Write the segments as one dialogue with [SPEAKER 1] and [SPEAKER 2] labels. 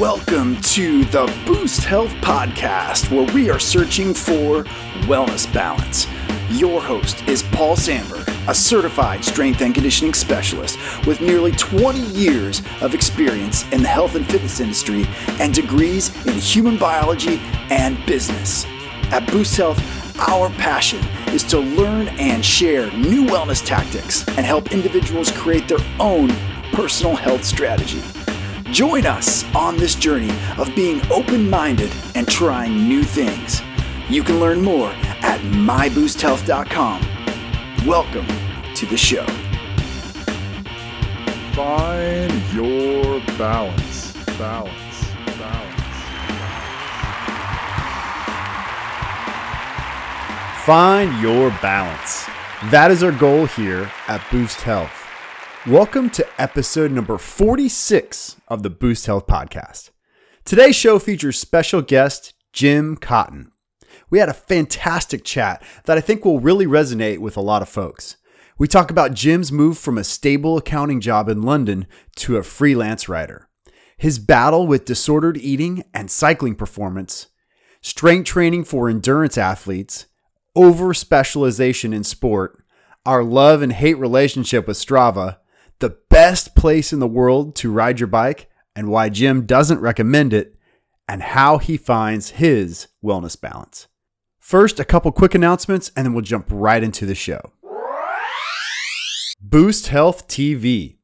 [SPEAKER 1] Welcome to the Boost Health Podcast, where we are searching for wellness balance. Your host is Paul Sandberg, a certified strength and conditioning specialist with nearly 20 years of experience in the health and fitness industry and degrees in human biology and business. At Boost Health, our passion is to learn and share new wellness tactics and help individuals create their own personal health strategy. Join us on this journey of being open minded and trying new things. You can learn more at myboosthealth.com. Welcome to the show.
[SPEAKER 2] Find your balance. Balance. Balance.
[SPEAKER 3] Find your balance. That is our goal here at Boost Health. Welcome to episode number 46 of the Boost Health Podcast. Today's show features special guest Jim Cotton. We had a fantastic chat that I think will really resonate with a lot of folks. We talk about Jim's move from a stable accounting job in London to a freelance writer, his battle with disordered eating and cycling performance, strength training for endurance athletes, over specialization in sport, our love and hate relationship with Strava, the best place in the world to ride your bike and why Jim doesn't recommend it, and how he finds his wellness balance. First, a couple quick announcements, and then we'll jump right into the show. Boost Health TV.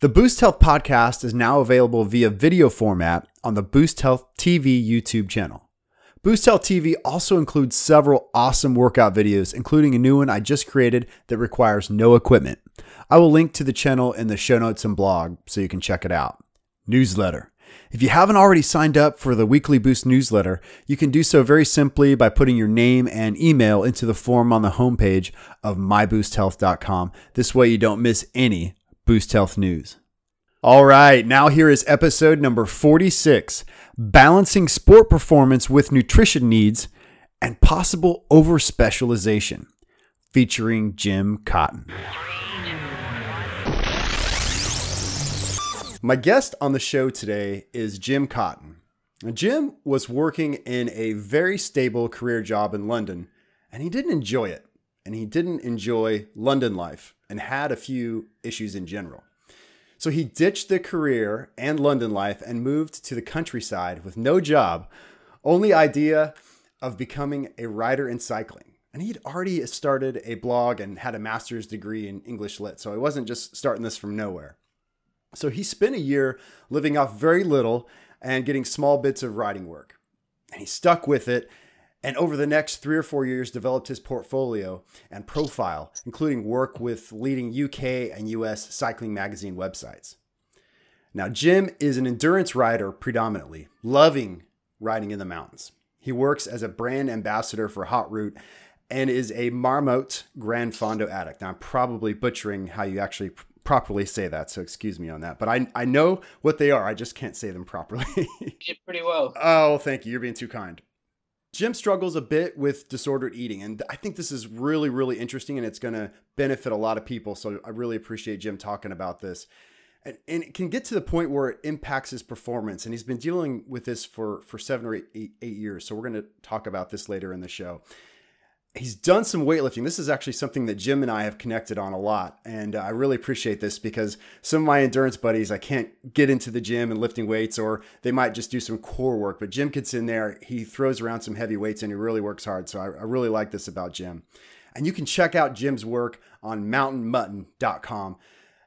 [SPEAKER 3] The Boost Health podcast is now available via video format on the Boost Health TV YouTube channel. Boost Health TV also includes several awesome workout videos, including a new one I just created that requires no equipment. I will link to the channel in the show notes and blog so you can check it out. Newsletter. If you haven't already signed up for the weekly Boost newsletter, you can do so very simply by putting your name and email into the form on the homepage of myboosthealth.com. This way you don't miss any Boost Health news. All right, now here is episode number 46 Balancing Sport Performance with Nutrition Needs and Possible Over Specialization, featuring Jim Cotton. My guest on the show today is Jim Cotton. Jim was working in a very stable career job in London, and he didn't enjoy it. And he didn't enjoy London life and had a few issues in general. So he ditched the career and London life and moved to the countryside with no job, only idea of becoming a writer in cycling. And he'd already started a blog and had a master's degree in English Lit, so he wasn't just starting this from nowhere. So he spent a year living off very little and getting small bits of writing work. And he stuck with it and over the next three or four years developed his portfolio and profile, including work with leading UK and US cycling magazine websites. Now, Jim is an endurance rider predominantly, loving riding in the mountains. He works as a brand ambassador for Haute Route and is a Marmotte Grand Fondo addict. Now, I'm probably butchering how you actually properly say that, so excuse me on that. But I, I know what they are, I just can't say them properly.
[SPEAKER 4] did pretty well.
[SPEAKER 3] oh, thank you. You're being too kind. Jim struggles a bit with disordered eating, and I think this is really, really interesting and it's going to benefit a lot of people. So I really appreciate Jim talking about this. And, and it can get to the point where it impacts his performance. And he's been dealing with this for, for seven or eight, eight, eight years. So we're going to talk about this later in the show he's done some weightlifting. This is actually something that Jim and I have connected on a lot. And uh, I really appreciate this because some of my endurance buddies, I can't get into the gym and lifting weights, or they might just do some core work. But Jim gets in there, he throws around some heavy weights, and he really works hard. So I, I really like this about Jim. And you can check out Jim's work on mountainmutton.com.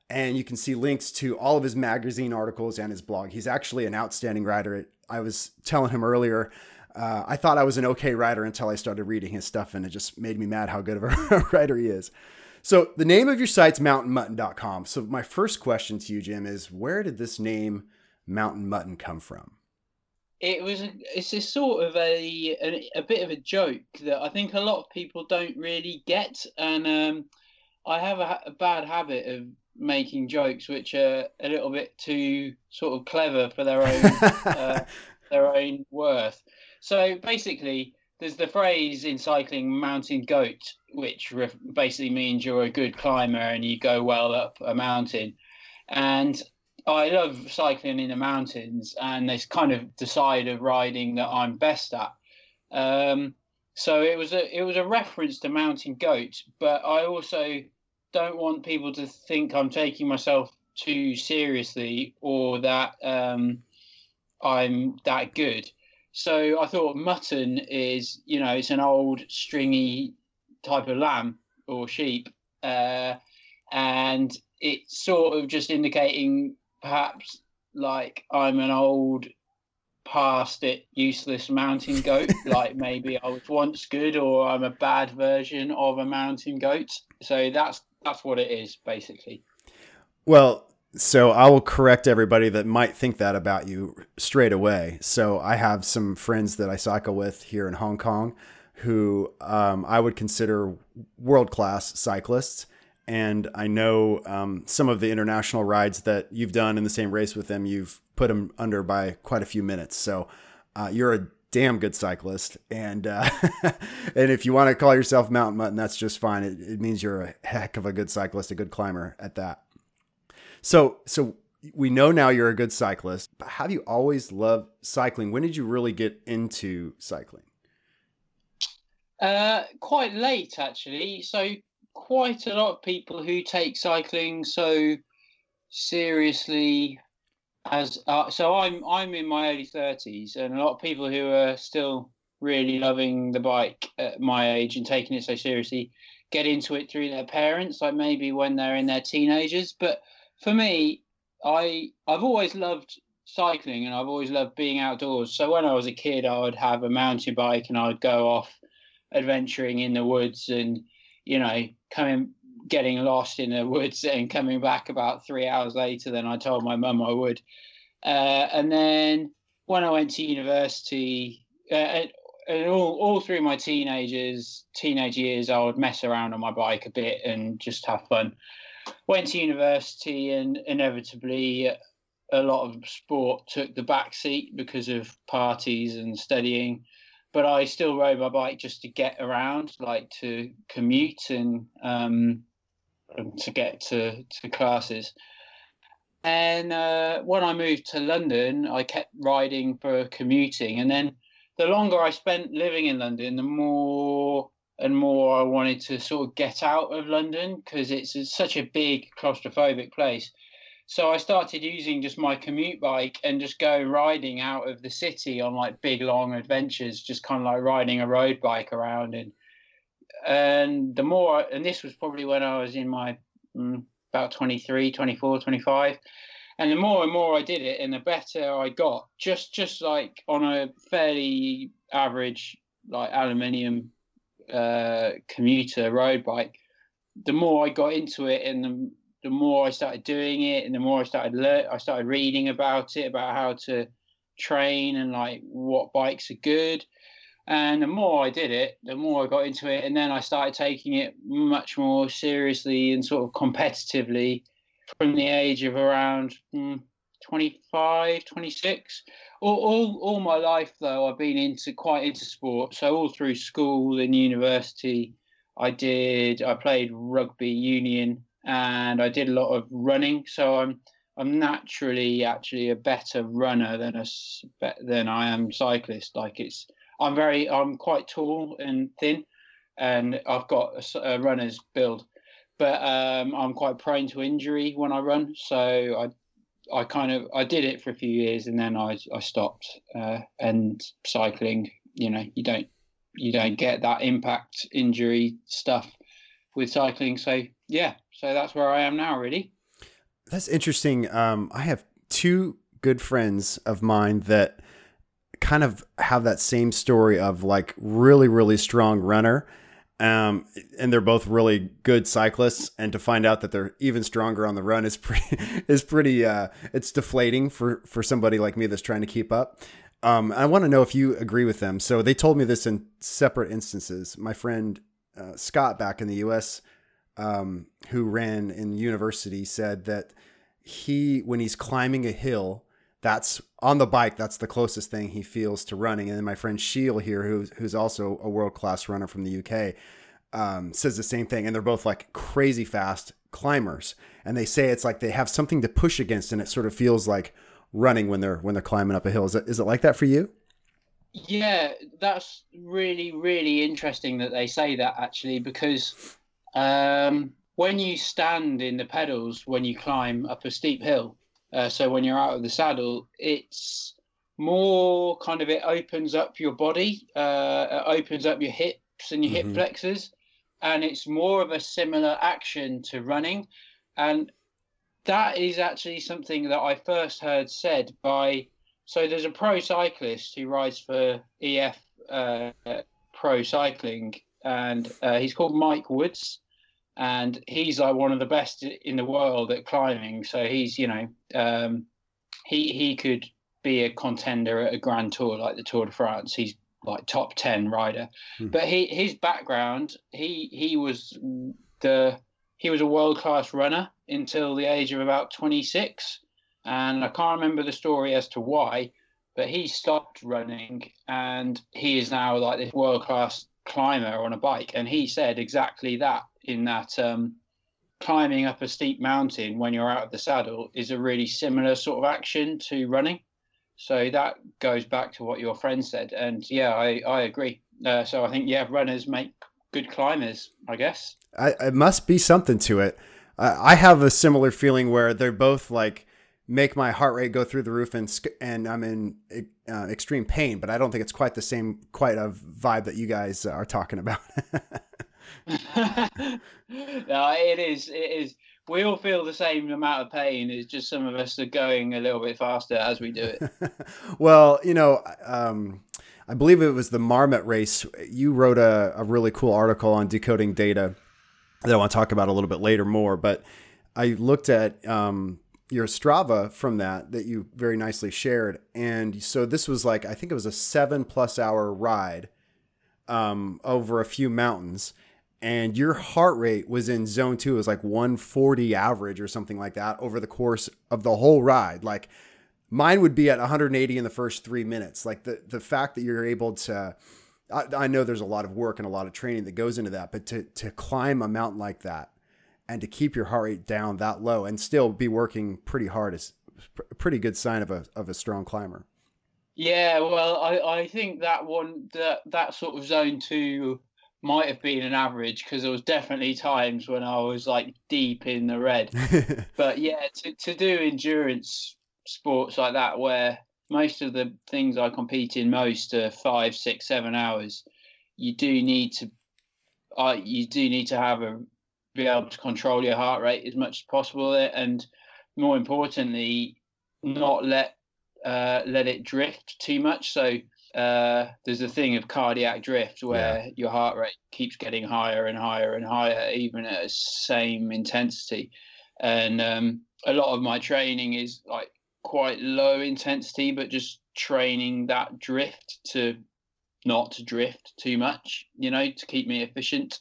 [SPEAKER 3] And you can see links to all of his magazine articles and his blog. He's actually an outstanding writer. I was telling him earlier, uh, I thought I was an okay writer until I started reading his stuff, and it just made me mad how good of a writer he is. So the name of your site's mountainmutton.com. So my first question to you, Jim, is where did this name Mountain Mutton come from?
[SPEAKER 4] It was a, it's a sort of a, a, a bit of a joke that I think a lot of people don't really get, and um, I have a, a bad habit of making jokes which are a little bit too sort of clever for their own uh, their own worth. So basically, there's the phrase in cycling mountain goat, which basically means you're a good climber and you go well up a mountain. And I love cycling in the mountains, and it's kind of the side of riding that I'm best at. Um, so it was a it was a reference to mountain goat but I also don't want people to think I'm taking myself too seriously or that um, I'm that good. So I thought mutton is, you know, it's an old stringy type of lamb or sheep, uh, and it's sort of just indicating perhaps like I'm an old past it useless mountain goat like maybe i was once good or i'm a bad version of a mountain goat. So that's that's what it is basically.
[SPEAKER 3] Well so i will correct everybody that might think that about you straight away so i have some friends that i cycle with here in hong kong who um, i would consider world class cyclists and I know um, some of the international rides that you've done in the same race with them, you've put them under by quite a few minutes. So uh, you're a damn good cyclist, and uh, and if you want to call yourself mountain mutton, that's just fine. It, it means you're a heck of a good cyclist, a good climber at that. So so we know now you're a good cyclist. But have you always loved cycling? When did you really get into cycling?
[SPEAKER 4] Uh, quite late, actually. So quite a lot of people who take cycling so seriously as uh, so I'm I'm in my early 30s and a lot of people who are still really loving the bike at my age and taking it so seriously get into it through their parents like maybe when they're in their teenagers but for me I I've always loved cycling and I've always loved being outdoors so when I was a kid I would have a mountain bike and I would go off adventuring in the woods and you know coming getting lost in the woods and coming back about three hours later than I told my mum I would. Uh, and then when I went to university, uh, and all, all through my teenagers teenage years, I would mess around on my bike a bit and just have fun. Went to university, and inevitably, a lot of sport took the back seat because of parties and studying but I still rode my bike just to get around, like to commute and um, to get to, to classes. And uh, when I moved to London, I kept riding for commuting. And then the longer I spent living in London, the more and more I wanted to sort of get out of London because it's, such a big claustrophobic place. So I started using just my commute bike and just go riding out of the city on like big long adventures, just kind of like riding a road bike around and and the more and this was probably when I was in my mm, about 23, 24, 25 and the more and more I did it and the better I got just just like on a fairly average like aluminium uh, commuter road bike the more I got into it and the the more I started doing it, and the more I started learn, I started reading about it, about how to train and like what bikes are good. And the more I did it, the more I got into it, and then I started taking it much more seriously and sort of competitively from the age of around mm, 25, 26. All, all, all my life, though, I've been into quite into sport. So all through school and university, I did. I played rugby union and I did a lot of running. So I'm I'm naturally actually a better runner than a than I am cyclist. Like it's I'm very I'm quite tall and thin, and I've got a, a runner's build, but um, I'm quite prone to injury when I run. So I I kind of I did it for a few years and then I I stopped. Uh, and cycling, you know, you don't you don't get that impact injury stuff with cycling. So yeah, so that's where I am now, really.
[SPEAKER 3] That's interesting. Um, I have two good friends of mine that kind of have that same story of like really, really strong runner. Um, and they're both really good cyclists. And to find out that they're even stronger on the run is pretty, is pretty, uh, it's deflating for, for somebody like me that's trying to keep up. Um, I want to know if you agree with them. So they told me this in separate instances. My friend uh, Scott back in the U.S um, who ran in university said that he when he's climbing a hill that's on the bike that's the closest thing he feels to running and then my friend Sheil here who's, who's also a world-class runner from the uk um, says the same thing and they're both like crazy fast climbers, and they say it's like they have something to push against, and it sort of feels like running when they're when they're climbing up a hill. Is it is it like that for you?
[SPEAKER 4] Yeah, that's really really interesting that they say that actually because um, when you stand in the pedals when you climb up a steep hill, uh, so when you're out of the saddle, it's more kind of it opens up your body, uh, it opens up your hips and your mm-hmm. hip flexors, and it's more of a similar action to running, and that is actually something that I first heard said by. So there's a pro cyclist who rides for EF uh, Pro Cycling, and uh, he's called Mike Woods, and he's like one of the best in the world at climbing. So he's you know um, he he could be a contender at a Grand Tour like the Tour de France. He's like top ten rider, hmm. but he his background he he was the he was a world class runner until the age of about twenty six, and I can't remember the story as to why, but he stopped running and he is now like this world class climber on a bike, and he said exactly that in that. Um, climbing up a steep mountain when you're out of the saddle is a really similar sort of action to running. So that goes back to what your friend said, and yeah, I I agree. Uh, so I think yeah, runners make good climbers, I guess.
[SPEAKER 3] I, it must be something to it. Uh, I have a similar feeling where they're both like make my heart rate go through the roof and and I'm in uh, extreme pain, but I don't think it's quite the same quite a vibe that you guys are talking about.
[SPEAKER 4] no, it is. It is we all feel the same amount of pain. It's just some of us are going a little bit faster as we do it.
[SPEAKER 3] well, you know, um, I believe it was the Marmotte race. You wrote a, a really cool article on decoding data that I want to talk about a little bit later more. But I looked at um, your Strava from that that you very nicely shared, and so this was like I think it was a seven plus hour ride um, over a few mountains and your heart rate was in zone two. It was like 140 average or something like that over the course of the whole ride. Like mine would be at 180 in the first three minutes. Like the, the fact that you're able to, I, I know there's a lot of work and a lot of training that goes into that, but to, to climb a mountain like that and to keep your heart rate down that low and still be working pretty hard is a pretty good sign of a, of a strong climber.
[SPEAKER 4] Yeah, well, I, I think that one that that sort of zone two might have been an average because there was definitely times when I was like deep in the red. but yeah, to, to do endurance sports like that where most of the things I compete in most are five, six, seven hours, you do need to uh, you do need to have a be able to control your heart rate as much as possible and more importantly not let uh, let it drift too much so uh, there's a thing of cardiac drift where yeah. your heart rate keeps getting higher and higher and higher, even at the same intensity. And um, a lot of my training is like quite low intensity, but just training that drift to not to drift too much, you know, to keep me efficient.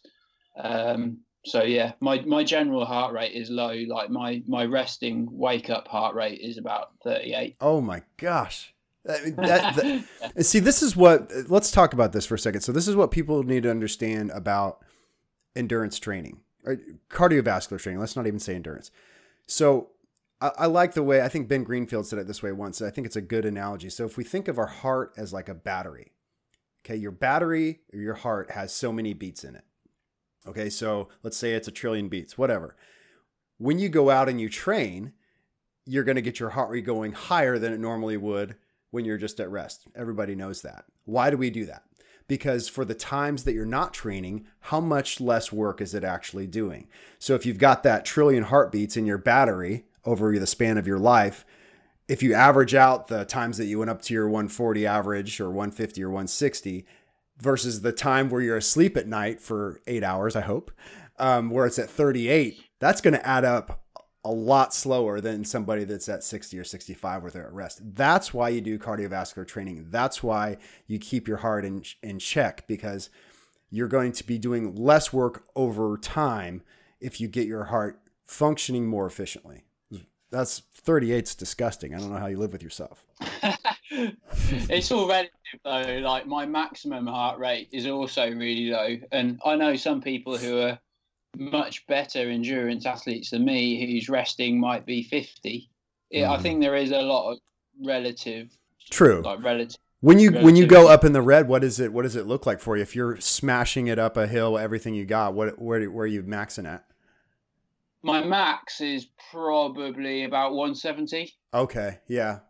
[SPEAKER 4] Um, so yeah, my my general heart rate is low. Like my my resting wake up heart rate is about 38.
[SPEAKER 3] Oh my gosh. Uh, that, that, see, this is what. Let's talk about this for a second. So, this is what people need to understand about endurance training or cardiovascular training. Let's not even say endurance. So, I, I like the way I think Ben Greenfield said it this way once. I think it's a good analogy. So, if we think of our heart as like a battery, okay, your battery or your heart has so many beats in it. Okay, so let's say it's a trillion beats, whatever. When you go out and you train, you're going to get your heart rate going higher than it normally would when you're just at rest. Everybody knows that. Why do we do that? Because for the times that you're not training, how much less work is it actually doing? So if you've got that trillion heartbeats in your battery over the span of your life, if you average out the times that you went up to your 140 average or 150 or 160 versus the time where you're asleep at night for eight hours, I hope, um, where it's at 38, that's going to add up a lot slower than somebody that's at 60 or 65 where they're at rest. That's why you do cardiovascular training. That's why you keep your heart in, in check because you're going to be doing less work over time if you get your heart functioning more efficiently. That's 38's disgusting. I don't know how you live with yourself.
[SPEAKER 4] it's all relative though. Like my maximum heart rate is also really low. And I know some people who are much better endurance athletes than me whose resting might be 50. It, I
[SPEAKER 3] Mhm.
[SPEAKER 4] think there is a lot of relative,
[SPEAKER 3] True.
[SPEAKER 4] like relative.
[SPEAKER 3] When you when you go up in the red, what is it? What does it look like for you? If you're smashing it up a hill, everything you got, what where where are you maxing at?
[SPEAKER 4] My max is probably about 170.
[SPEAKER 3] Okay, yeah,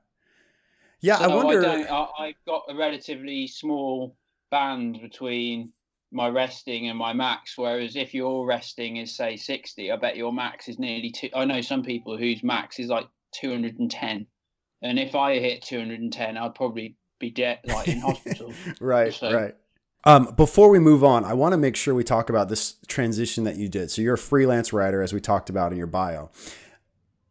[SPEAKER 3] yeah.
[SPEAKER 4] So
[SPEAKER 3] I wonder.
[SPEAKER 4] don't, I, I've got a relatively small band between my resting and my max. Whereas if your resting is say 60, I bet your max is nearly two. I know some people whose max is like 210, and if I hit 210, I'd probably be dead, like in hospital.
[SPEAKER 3] right,
[SPEAKER 4] So-
[SPEAKER 3] right. Um, before we move on, I want to make sure we talk about this transition that you did. So you're a freelance writer, as we talked about in your bio.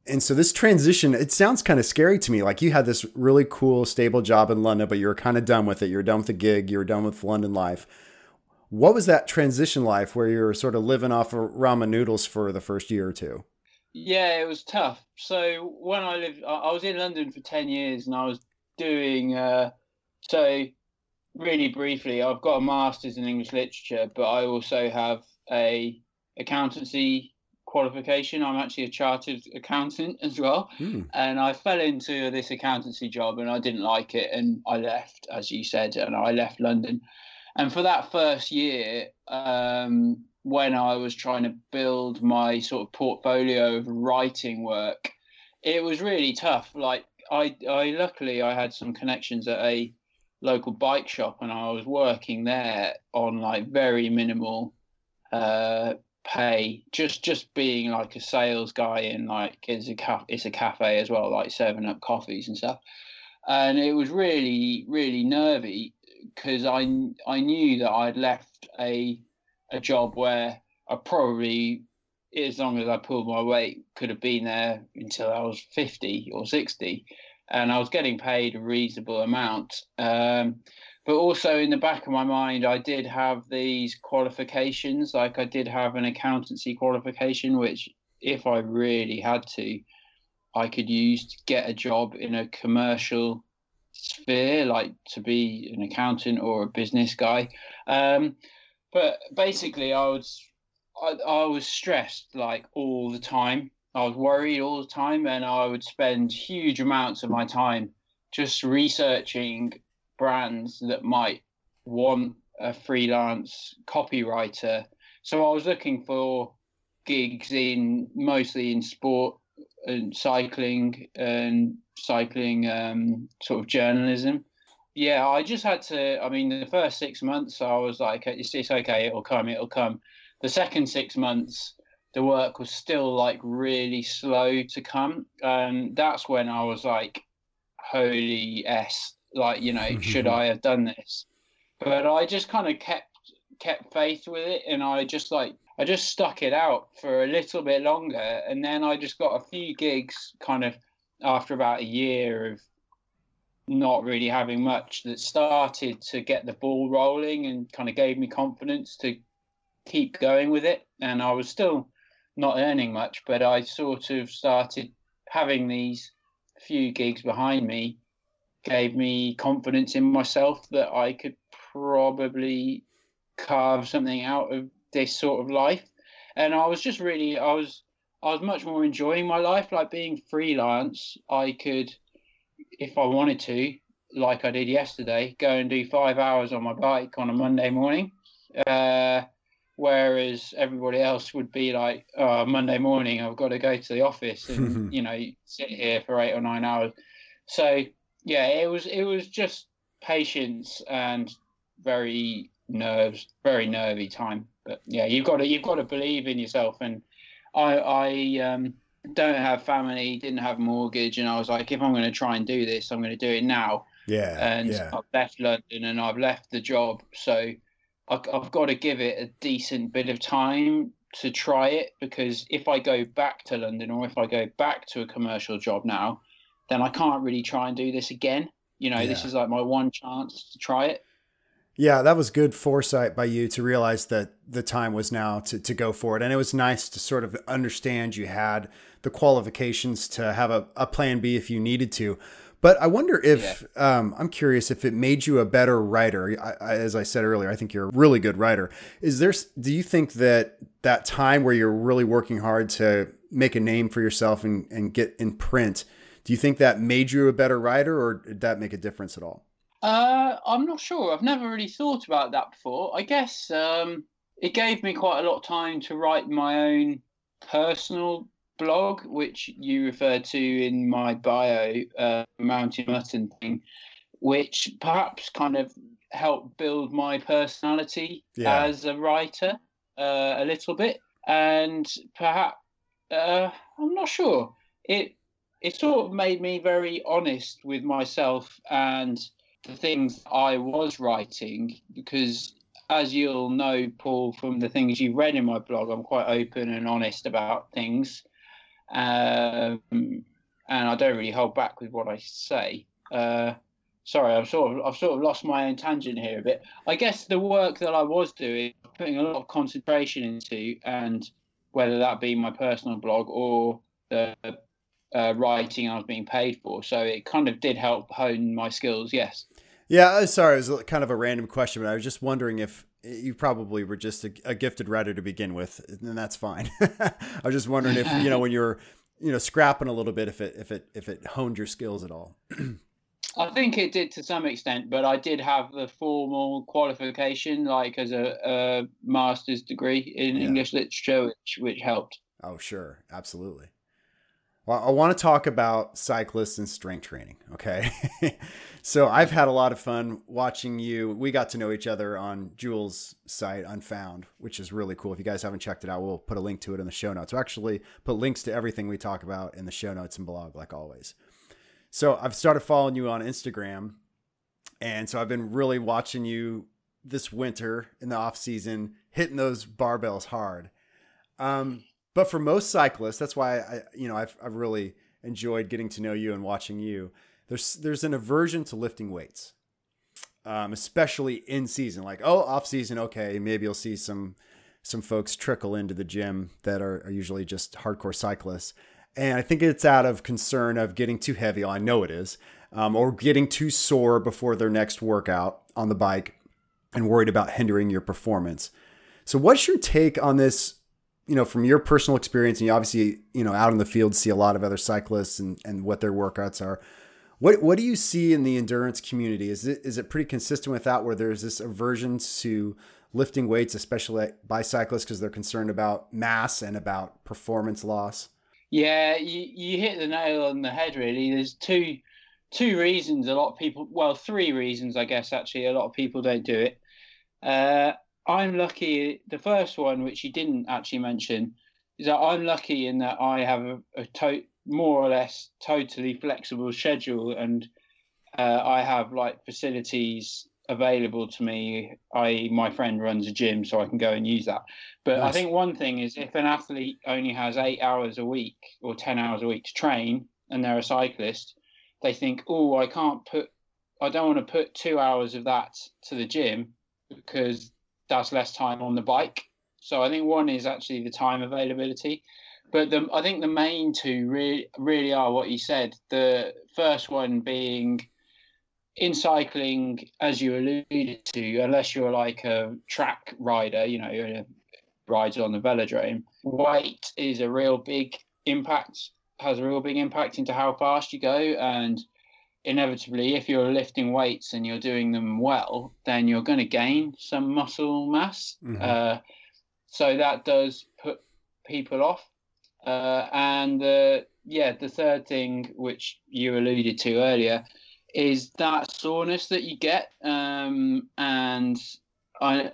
[SPEAKER 3] And so this transition, it sounds kind of scary to me. Like you had this really cool, stable job in London, but you were kind of done with it. You were done with the gig. You were done with London life. What was that transition life where you were sort of living off of ramen noodles for the first year or two?
[SPEAKER 4] Yeah, it was tough. So when I lived, I was in London for 10 years and I was doing, uh, so really briefly, I've got a master's in English literature, but I also have a accountancy qualification. I'm actually a chartered accountant as well.
[SPEAKER 3] Hmm.
[SPEAKER 4] And I fell into this accountancy job and I didn't like it. And I left, as you said, and I left London. And for that first year, um, when I was trying to build my sort of portfolio of writing work, it was really tough. Like I, I luckily I had some connections at a local bike shop, and I was working there on like very minimal uh, pay, just just being like a sales guy in like it's a it's a cafe as well, like serving up coffees and stuff. And it was really really nervy because I I knew that I'd left a a job where I probably as long as I pulled my weight could have been there until I was 50 or 60 and I was getting paid a reasonable amount. Um, but also in the back of my mind I did have these qualifications. Like I did have an accountancy qualification which if I really had to I could use to get a job in a commercial sphere like to be an accountant or a business guy um, but basically I was I, I was stressed like all the time. I was worried all the time, and I would spend huge amounts of my time just researching brands that might want a freelance copywriter. So I was looking for gigs in mostly in sport and cycling and cycling um, sort of journalism. Yeah, I just had to. I mean, the first six months, I was like, "It's, it's okay. It'll come. It'll come." the second six months the work was still like really slow to come and that's when i was like holy s like you know should i have done this but i just kind of kept kept faith with it and i just like i just stuck it out for a little bit longer and then i just got a few gigs kind of after about a year of not really having much that started to get the ball rolling and kind of gave me confidence to keep going with it. And I was still not earning much, but I sort of started having these few gigs behind me, gave me confidence in myself that I could probably carve something out of this sort of life. And I was just really, I was, I was much more enjoying my life. Like being freelance, I could, if I wanted to, like I did yesterday, go and do five hours on my bike on a Monday morning. Uh, whereas everybody else would be like oh, monday morning i've got to go to the office and you know sit here for eight or nine hours so yeah it was it was just patience and very nerves very nervy time but yeah you've got to you've got to believe in yourself and i i um don't have family didn't have mortgage and i was like if i'm going to try and do this i'm going to do it now
[SPEAKER 3] Yeah,
[SPEAKER 4] and
[SPEAKER 3] yeah.
[SPEAKER 4] I've left London and I've left the job, so I, I've got to give it a decent bit of time to try it because if I go back to London or if I go back to a commercial job now, then I can't really try and do this again. You know, this is like my one chance to try it.
[SPEAKER 3] Yeah, that was good foresight by you to realize that the time was now to, to go for it. And it was nice to sort of understand you had the qualifications to have a, a plan B if you needed to. But I wonder if yeah. um, I'm curious if it made you a better writer. I, I, as I said earlier, I think you're a really good writer. Is there? Do you think that that time where you're really working hard to make a name for yourself and, and get in print, do you think that made you a better writer, or did that make a difference at all?
[SPEAKER 4] Uh, I'm not sure. I've never really thought about that before. I guess um, it gave me quite a lot of time to write my own personal blog, which you referred to in my bio, uh, Mountain Mutton thing, which perhaps kind of helped build my personality yeah. as a writer uh, a little bit, and perhaps uh, I'm not sure. It it sort of made me very honest with myself and the things I was writing because as you'll know, Paul, from the things you've read in my blog, I'm quite open and honest about things. Um, and I don't really hold back with what I say. Uh, sorry, I've sort of I've sort of lost my own tangent here a bit. I guess the work that I was doing, putting a lot of concentration into, and whether that be my personal blog or the uh, writing I was being paid for, so it kind of did help hone my skills. Yes.
[SPEAKER 3] Yeah, uh, sorry, it was kind of a random question, but I was just wondering if you probably were just a, a gifted writer to begin with, and that's fine. I was just wondering if you know when you're you know scrapping a little bit if it if it if it honed your skills at all.
[SPEAKER 4] I think it did to some extent, but I did have the formal qualification, like as a, a master's degree in yeah. English literature, which which helped.
[SPEAKER 3] Oh, sure, absolutely. Well, I want to talk about cyclists and strength training. Okay. so I've had a lot of fun watching you. We got to know each other on Jules' site, Unfound, which is really cool. If you guys haven't checked it out, we'll put a link to it in the show notes. We'll actually put links to everything we talk about in the show notes and blog, like always. So I've started following you on Instagram. And so I've been really watching you this winter in the off season, hitting those barbells hard. Um, but for most cyclists, that's why I, you know, I've, I've really enjoyed getting to know you and watching you. There's there's an aversion to lifting weights, um, especially in season. Like, oh, off season, okay, maybe you'll see some some folks trickle into the gym that are, are usually just hardcore cyclists. And I think it's out of concern of getting too heavy. I know it is, um, or getting too sore before their next workout on the bike, and worried about hindering your performance. So, what's your take on this you know, from your personal experience, and you obviously, you know, out in the field see a lot of other cyclists and, and what their workouts are. What what do you see in the endurance community? Is it is it pretty consistent with that where there's this aversion to lifting weights, especially by cyclists because they're concerned about mass and about performance loss?
[SPEAKER 4] Yeah, you, you hit the nail on the head really. There's two two reasons a lot of people well, three reasons I guess actually a lot of people don't do it. Uh, I'm lucky. The first one, which you didn't actually mention, is that I'm lucky in that I have a, a to- more or less totally flexible schedule, and uh, I have like facilities available to me. I my friend runs a gym, so I can go and use that. But nice. I think one thing is if an athlete only has eight hours a week or ten hours a week to train, and they're a cyclist, they think, oh, I can't put, I don't want to put two hours of that to the gym because that's less time on the bike. So I think one is actually the time availability, but the, I think the main two really really are what you said. The first one being in cycling, as you alluded to, unless you're like a track rider, you know, you're rides on the velodrome, weight is a real big impact, has a real big impact into how fast you go. And inevitably, if you're lifting weights and you're doing them well, then you're going to gain some muscle mass. Mm-hmm. Uh, so that does put people off. Uh, and the, yeah, the third thing, which you alluded to earlier, is that soreness that you get. Um, and I.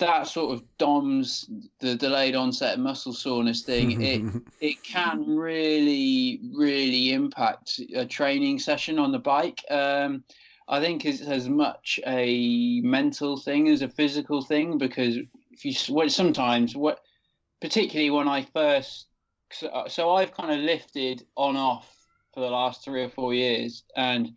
[SPEAKER 4] Uh, that sort of DOMS, the delayed onset muscle soreness thing, it it can really really impact a training session on the bike. Um, I think it's as much a mental thing as a physical thing because if you sometimes what particularly when I first so, so I've kind of lifted on off for the last three or four years and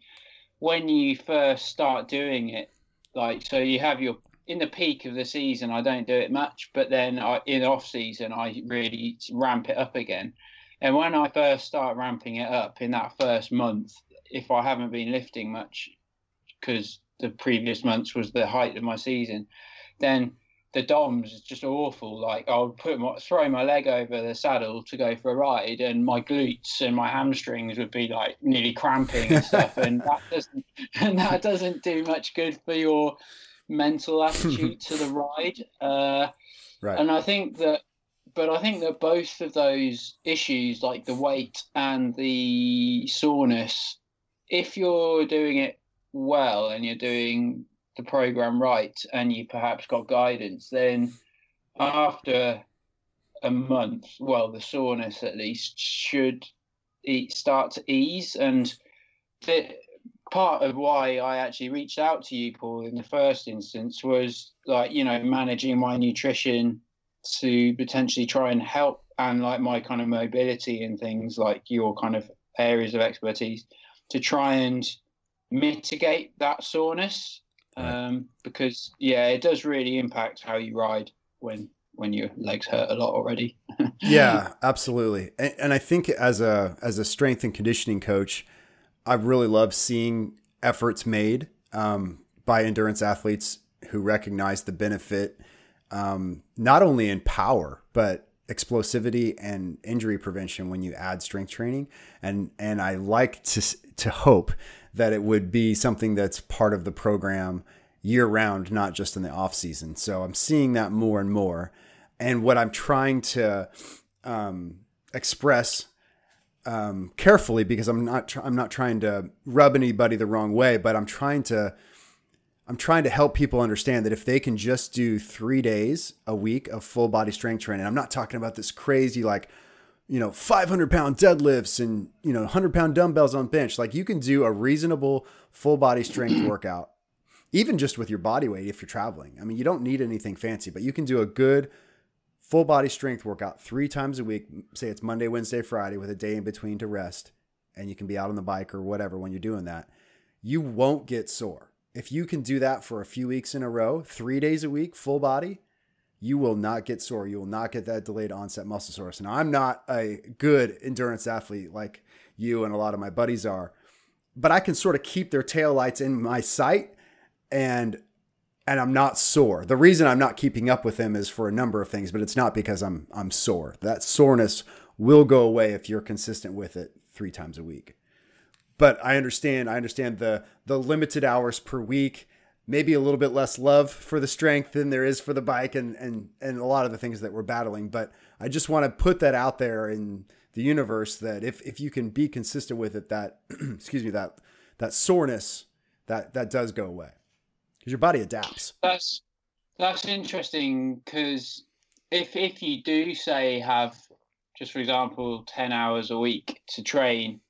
[SPEAKER 4] when you first start doing it like so you have your in the peak of the season, I don't do it much, but then I, in off season, I really ramp it up again. And when I first start ramping it up in that first month, if I haven't been lifting much, because the previous months was the height of my season, then the DOMs is just awful. Like I'll put my throw my leg over the saddle to go for a ride, and my glutes and my hamstrings would be like nearly cramping and stuff, and that doesn't and that doesn't do much good for your mental attitude to the ride. Uh,
[SPEAKER 3] Right.
[SPEAKER 4] and I think that, but I think that both of those issues, like the weight and the soreness, if you're doing it well and you're doing the program right and you perhaps got guidance, then after a month, well, the soreness at least should start to ease. And part of why I actually reached out to you, Paul, in the first instance was like, you know, managing my nutrition to potentially try and help and like my kind of mobility and things like your kind of areas of expertise to try and mitigate that soreness. Um, because yeah, it does really impact how you ride when when your legs hurt a lot already.
[SPEAKER 3] yeah, absolutely. And, and I think as a as a strength and conditioning coach, I really love seeing efforts made um, by endurance athletes who recognize the benefit um, not only in power but explosivity and injury prevention when you add strength training. And and I like to to hope that it would be something that's part of the program year round, not just in the off season. So I'm seeing that more and more. And what I'm trying to um, express um, carefully, because I'm not tr- I'm not trying to rub anybody the wrong way, but I'm trying to I'm trying to help people understand that if they can just do three days a week of full body strength training, I'm not talking about this crazy like you know 500 pound deadlifts and you know 100 pound dumbbells on bench. Like you can do a reasonable full body strength workout even just with your body weight if you're traveling. I mean, you don't need anything fancy, but you can do a good full body strength workout three times a week. Say it's Monday, Wednesday, Friday with a day in between to rest, and you can be out on the bike or whatever when you're doing that. You won't get sore. If you can do that for a few weeks in a row, three days a week, full body, you will not get sore. You will not get that delayed onset muscle soreness. Now, I'm not a good endurance athlete like you and a lot of my buddies are, but I can sort of keep their tail lights in my sight and and I'm not sore. The reason I'm not keeping up with them is for a number of things, but it's not because I'm I'm sore. That soreness will go away if you're consistent with it 3 times a week. But I understand I understand the the limited hours per week, maybe a little bit less love for the strength than there is for the bike and and and a lot of the things that we're battling, but I just want to put that out there in the universe that if if you can be consistent with it that excuse me that that soreness that that does go away because your body adapts.
[SPEAKER 4] That's that's interesting because if if you do say have just for example ten hours a week to train,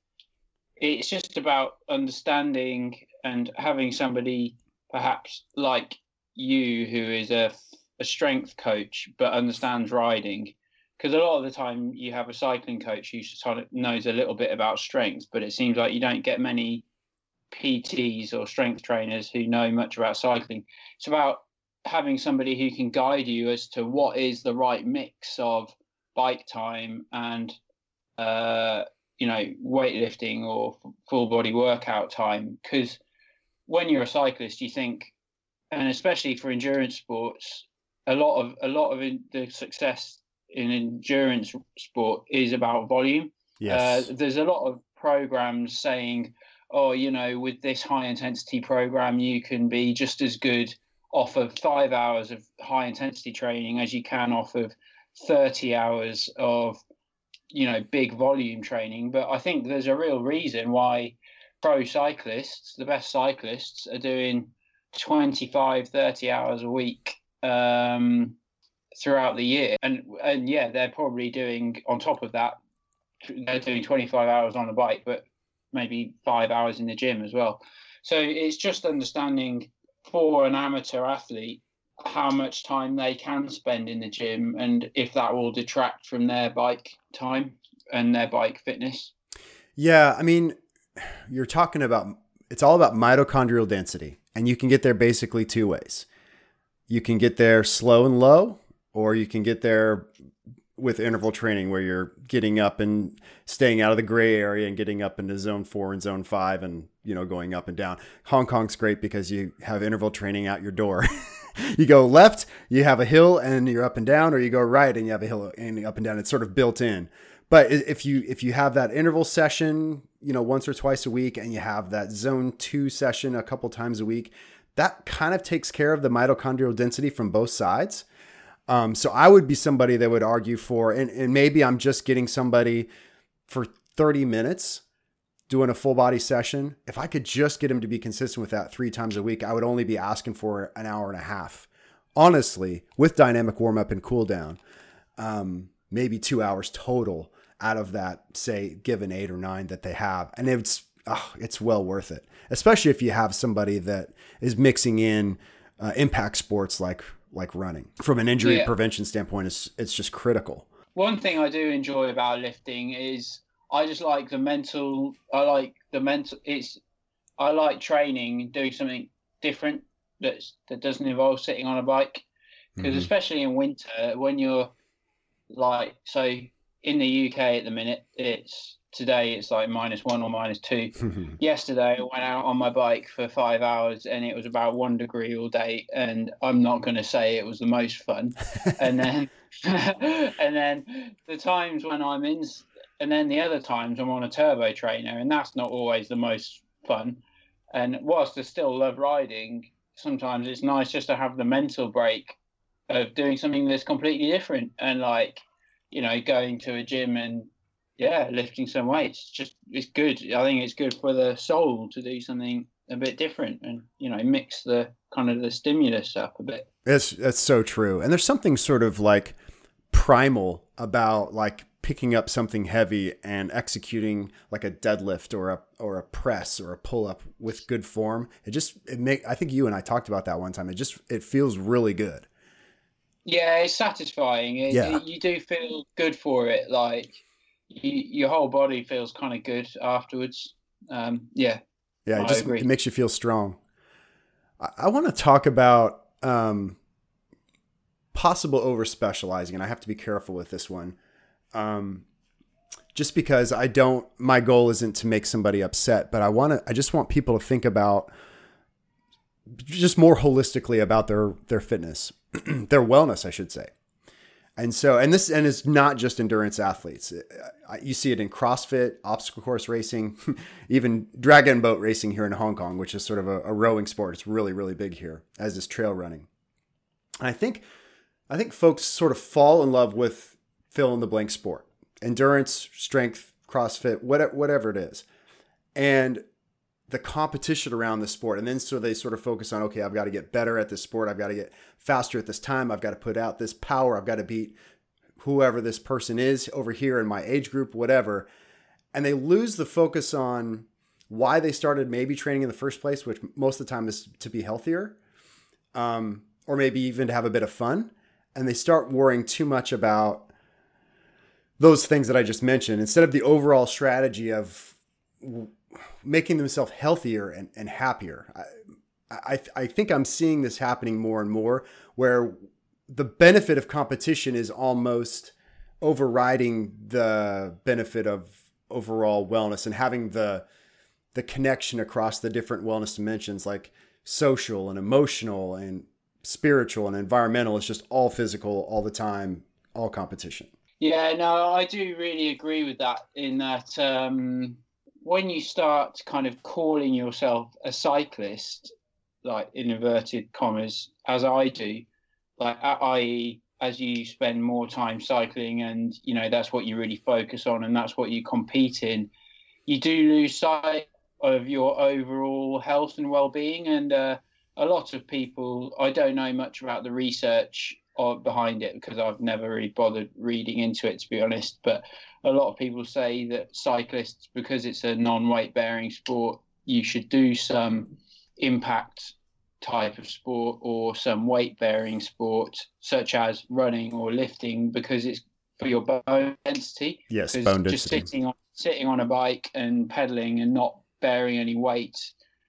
[SPEAKER 4] it's just about understanding and having somebody perhaps like you who is a a strength coach but understands riding because a lot of the time you have a cycling coach who knows a little bit about strength but it seems like you don't get many PTs or strength trainers who know much about cycling. It's about having somebody who can guide you as to what is the right mix of bike time and uh, you know weightlifting or full body workout time. Because when you're a cyclist, you think, and especially for endurance sports, a lot of a lot of the success in endurance sport is about volume.
[SPEAKER 3] Yes.
[SPEAKER 4] Uh, there's a lot of programs saying oh, you know, with this high intensity program, you can be just as good off of five hours of high intensity training as you can off of 30 hours of, you know, big volume training. But I think there's a real reason why pro cyclists, the best cyclists, are doing 25, 30 hours a week. Um, throughout the year and and yeah they're probably doing on top of that they're doing 25 hours on the bike but maybe five hours in the gym as well. So it's just understanding for an amateur athlete how much time they can spend in the gym and if that will detract from their bike time and their bike fitness.
[SPEAKER 3] Yeah, I mean, you're talking about it's all about mitochondrial density, and you can get there basically two ways. You can get there slow and low, or you can get there with interval training where you're getting up and staying out of the gray area and getting up into zone four and zone five and you know going up and down. Hong kong's great because you have interval training out your door. You go left you have a hill and you're up and down or you go right and you have a hill and up and down. It's sort of built in. But if you if you have that interval session you know once or twice a week and you have that zone two session a couple times a week that kind of takes care of the mitochondrial density from both sides um, so I would be somebody that would argue for, and, and maybe I'm just getting somebody for 30 minutes doing a full body session. If I could just get him to be consistent with that three times a week, I would only be asking for an hour and a half. Honestly, with dynamic warm up and cool down, um, maybe two hours total out of that, say, given eight or nine that they have. And it's, oh, it's well worth it, especially if you have somebody that is mixing in uh, impact sports like like running. From an injury yeah. prevention standpoint, it's it's just critical.
[SPEAKER 4] One thing I do enjoy about lifting is I just like the mental. I like the mental. It's I like training, doing something different that's that doesn't involve sitting on a bike. Because mm-hmm. especially in winter, when you're like so in the UK at the minute, it's today it's like minus one or minus two. Hmm. Yesterday I went out on my bike for five hours and it was about one degree all day, and I'm not going to say it was the most fun. and then, and then the times when I'm in, and then the other times I'm on a turbo trainer, and that's not always the most fun. And whilst I still love riding, sometimes it's nice just to have the mental break of doing something that's completely different and like you know going to a gym and yeah, lifting some weights. Just it's good. I think it's good for the soul to do something a bit different and you know mix the kind of the stimulus up a bit.
[SPEAKER 3] That's that's so true. And there's something sort of like primal about like picking up something heavy and executing like a deadlift or a or a press or a pull up with good form. It just it make I think you and I talked about that one time. It just it feels really good.
[SPEAKER 4] Yeah, it's satisfying. It, yeah. It, you do feel good for it like you, your whole body feels kind of good afterwards. Um, yeah.
[SPEAKER 3] Yeah, it just it makes you feel strong. I, I want to talk about um, possible over specializing, and I have to be careful with this one. Um, just because I don't, my goal isn't to make somebody upset, but I want to, I just want people to think about just more holistically about their their fitness, their wellness, I should say. And so, and this, and it's not just endurance athletes. Uh, you see it in CrossFit, obstacle course racing, even dragon boat racing here in Hong Kong, which is sort of a, a rowing sport. It's really, really big here, as is trail running. And I think, I think folks sort of fall in love with fill in the blank sport, endurance, strength, CrossFit, whatever, whatever it is. And the competition around the sport. And then so they sort of focus on, okay, I've got to get better at this sport. I've got to get faster at this time. I've got to put out this power. I've got to beat whoever this person is over here in my age group, whatever. And they lose the focus on why they started maybe training in the first place, which most of the time is to be healthier, um, or maybe even to have a bit of fun. And they start worrying too much about those things that I just mentioned instead of the overall strategy of making themselves healthier and, and happier. I, I, I think I'm seeing this happening more and more where the benefit of competition is almost overriding the benefit of overall wellness and having the the connection across the different wellness dimensions like social and emotional and spiritual and environmental is just all physical all the time all competition
[SPEAKER 4] yeah no i do really agree with that in that um when you start kind of calling yourself a cyclist, like in inverted commas, as I do, like i.e., as you spend more time cycling and you know that's what you really focus on and that's what you compete in, you do lose sight of your overall health and well-being. And uh, a lot of people, I don't know much about the research behind it because I've never really bothered reading into it to be honest, but a lot of people say that cyclists, because it's a non-weight bearing sport, you should do some impact type of sport or some weight bearing sport, such as running or lifting, because it's for your bone density.
[SPEAKER 3] Yes, bone density.
[SPEAKER 4] Just sitting on sitting on a bike and pedaling and not bearing any weight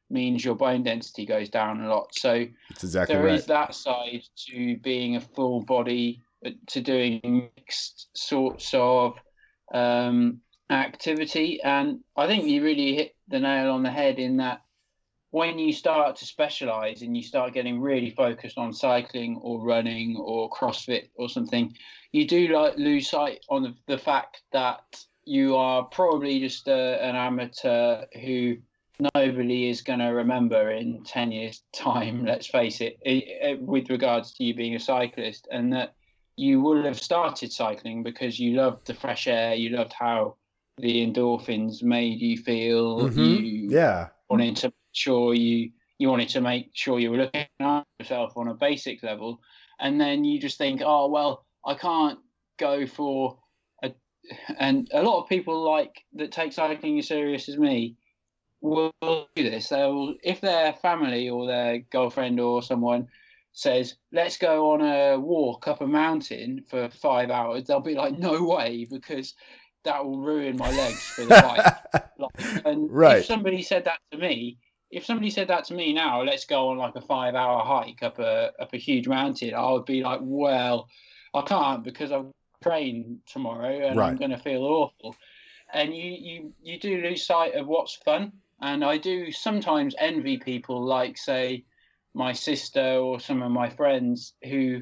[SPEAKER 4] means your bone density goes down a lot. So
[SPEAKER 3] exactly
[SPEAKER 4] there
[SPEAKER 3] right.
[SPEAKER 4] is that side to being a full body to doing mixed sorts of um, activity. And I think you really hit the nail on the head in that when you start to specialize and you start getting really focused on cycling or running or CrossFit or something, you do like lose sight on the, the fact that you are probably just a, an amateur who nobody is going to remember in 10 years time let's face it, it, it, with regards to you being a cyclist and that you will have started cycling because you loved the fresh air you loved how the endorphins made you feel
[SPEAKER 3] Mhm.
[SPEAKER 4] you
[SPEAKER 3] Yeah.
[SPEAKER 4] wanted to make sure you you wanted to make sure you were looking after yourself on a basic level and then you just think oh well i can't go for a and a lot of people like that take cycling as serious as me will do this they'll if their family or their girlfriend or someone says let's go on a walk up a mountain for five hours they'll be like no way because that will ruin my legs for the bike like, and
[SPEAKER 3] Right.
[SPEAKER 4] if somebody said that to me, if somebody said that to me now, let's go on like a five hour hike up a up a huge mountain, I would be like, well, I can't because I've trained tomorrow and I'm going to feel awful. And you you you do lose sight of what's fun. And I do sometimes envy people like say my sister or some of my friends who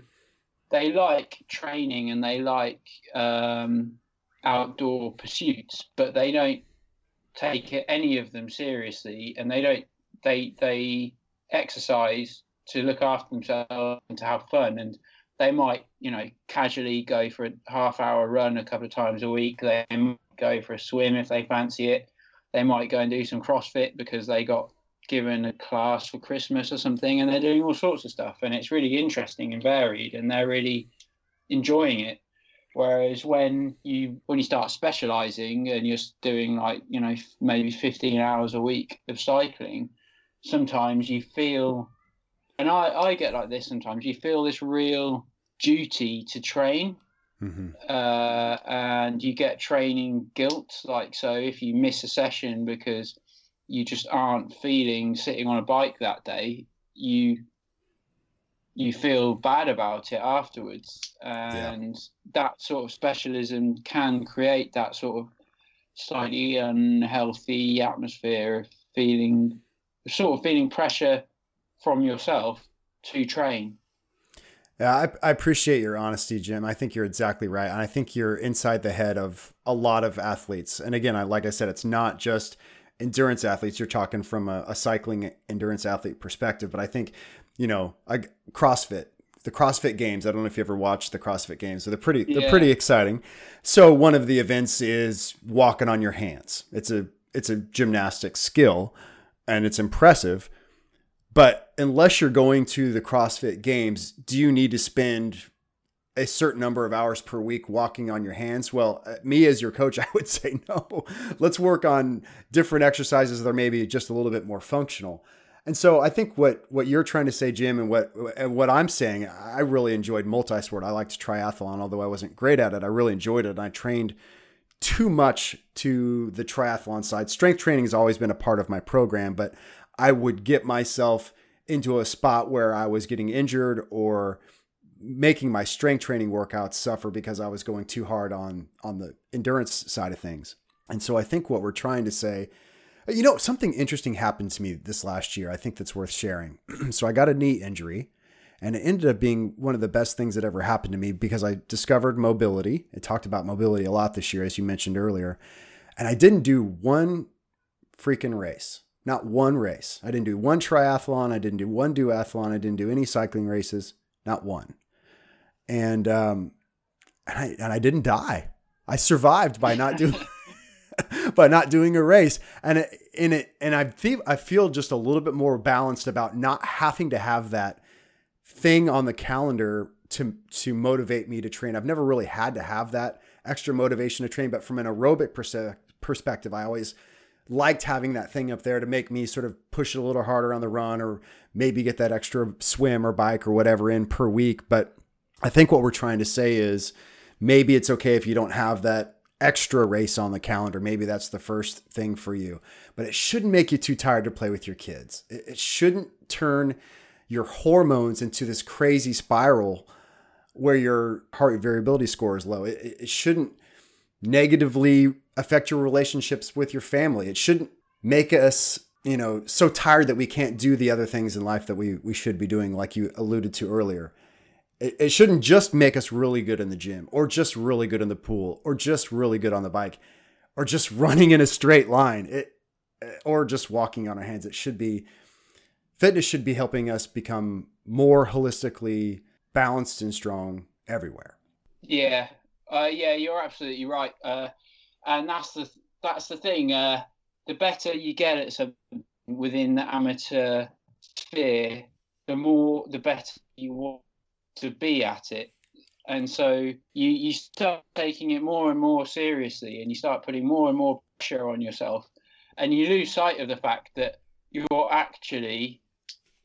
[SPEAKER 4] they like training and they like um, outdoor pursuits, but they don't take any of them seriously, and they don't they they exercise to look after themselves and to have fun, and they might you know casually go for a half hour run a couple of times a week. They might go for a swim if they fancy it. They might go and do some CrossFit because they got given a class for Christmas or something, and they're doing all sorts of stuff, and it's really interesting and varied, and they're really enjoying it. Whereas when you when you start specializing and you're doing like you know maybe 15 hours a week of cycling, sometimes you feel, and I I get like this sometimes. You feel this real duty to train,
[SPEAKER 3] hmm
[SPEAKER 4] uh, and you get training guilt. Like so, if you miss a session because you just aren't feeling sitting on a bike that day, you you feel bad about it afterwards, and that sort of specialism can create that sort of slightly unhealthy atmosphere of feeling sort of feeling pressure from yourself to train.
[SPEAKER 3] Yeah, I, I appreciate your honesty, Jim. I think you're exactly right. And I think you're inside the head of a lot of athletes. And again, I, like I said, it's not just endurance athletes. You're talking from a, a cycling endurance athlete perspective. But I think, you know, I, CrossFit, the CrossFit Games. I don't know if you ever watched the CrossFit Games. So they're pretty, they're pretty exciting. So one of the events is walking on your hands. It's a, it's a gymnastic skill, and it's impressive. But unless you're going to the CrossFit Games, do you need to spend a certain number of hours per week walking on your hands? Well, uh, me as your coach, I would say no. Let's work on different exercises that are maybe just a little bit more functional. And so I think what what you're trying to say, Jim, and what and what I'm saying, I really enjoyed multi-sport. I liked triathlon, although I wasn't great at it. I really enjoyed it. And I trained too much to the triathlon side. Strength training has always been a part of my program, but I would get myself into a spot where I was getting injured or making my strength training workouts suffer because I was going too hard on on the endurance side of things. And so I think what we're trying to say, you know, something interesting happened to me this last year. I think that's worth sharing. so I got a knee injury and it ended up being one of the best things that ever happened to me because I discovered mobility. I talked about mobility a lot this year, as you mentioned earlier. And I didn't do one freaking race, not one race. I didn't do one triathlon. I didn't do one duathlon. I didn't do any cycling races, not one. And, um, and I, and I didn't die. I survived by not doing by not doing a race. And it, in it, and I feel I feel just a little bit more balanced about not having to have that thing on the calendar to to motivate me to train. I've never really had to have that extra motivation to train, but from an aerobic perspective, I always liked having that thing up there to make me sort of push it a little harder on the run or maybe get that extra swim or bike or whatever in per week. But I think what we're trying to say is maybe it's okay if you don't have that extra race on the calendar. Maybe that's the first thing for you, but it shouldn't make you too tired to play with your kids. It, shouldn't turn your hormones into this crazy spiral where your heart variability score is low. It, it shouldn't negatively affect your relationships with your family. It shouldn't make us, you know, so tired that we can't do the other things in life that we, we should be doing, like you alluded to earlier. It, it shouldn't just make us really good in the gym or just really good in the pool or just really good on the bike or just running in a straight line it, eh, or just walking on our hands. It should be fitness should be helping us become more holistically balanced and strong everywhere.
[SPEAKER 4] Yeah, uh, yeah, you're absolutely right, uh, and that's the that's the thing. Uh, the better you get at something within the amateur sphere, the more the better you want to be at it. And so you you start taking it more and more seriously, and you start putting more and more pressure on yourself, and you lose sight of the fact that you're actually,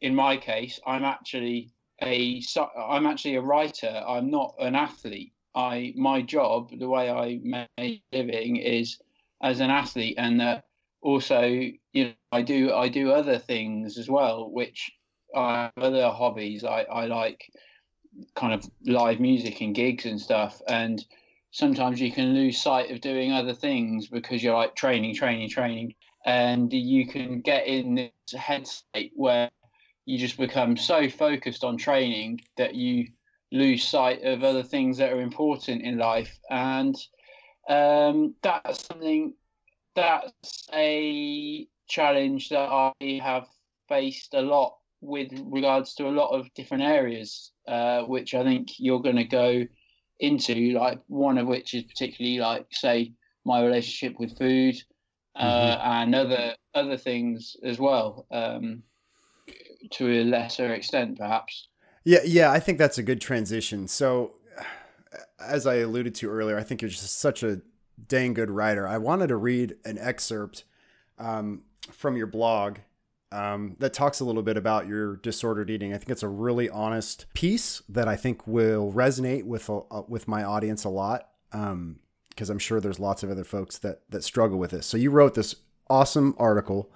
[SPEAKER 4] in my case, I'm actually a I'm actually a writer. I'm not an athlete. I my job, the way I make living, is as an athlete, and uh, also you know I do I do other things as well, which I have other hobbies. I I like kind of live music and gigs and stuff, and sometimes you can lose sight of doing other things because you're like training, training, training, and you can get in this head state where you just become so focused on training that you lose sight of other things that are important in life and um, that's something that's a challenge that i have faced a lot with regards to a lot of different areas uh, which i think you're going to go into like one of which is particularly like say my relationship with food uh, mm-hmm. and other other things as well um, to a lesser extent, perhaps.
[SPEAKER 3] Yeah, yeah, I think that's a good transition. So, as I alluded to earlier, I think you're just such a dang good writer. I wanted to read an excerpt um, from your blog um, that talks a little bit about your disordered eating. I think it's a really honest piece that I think will resonate with uh, with my audience a lot because um, I'm sure there's lots of other folks that that struggle with this. So you wrote this awesome article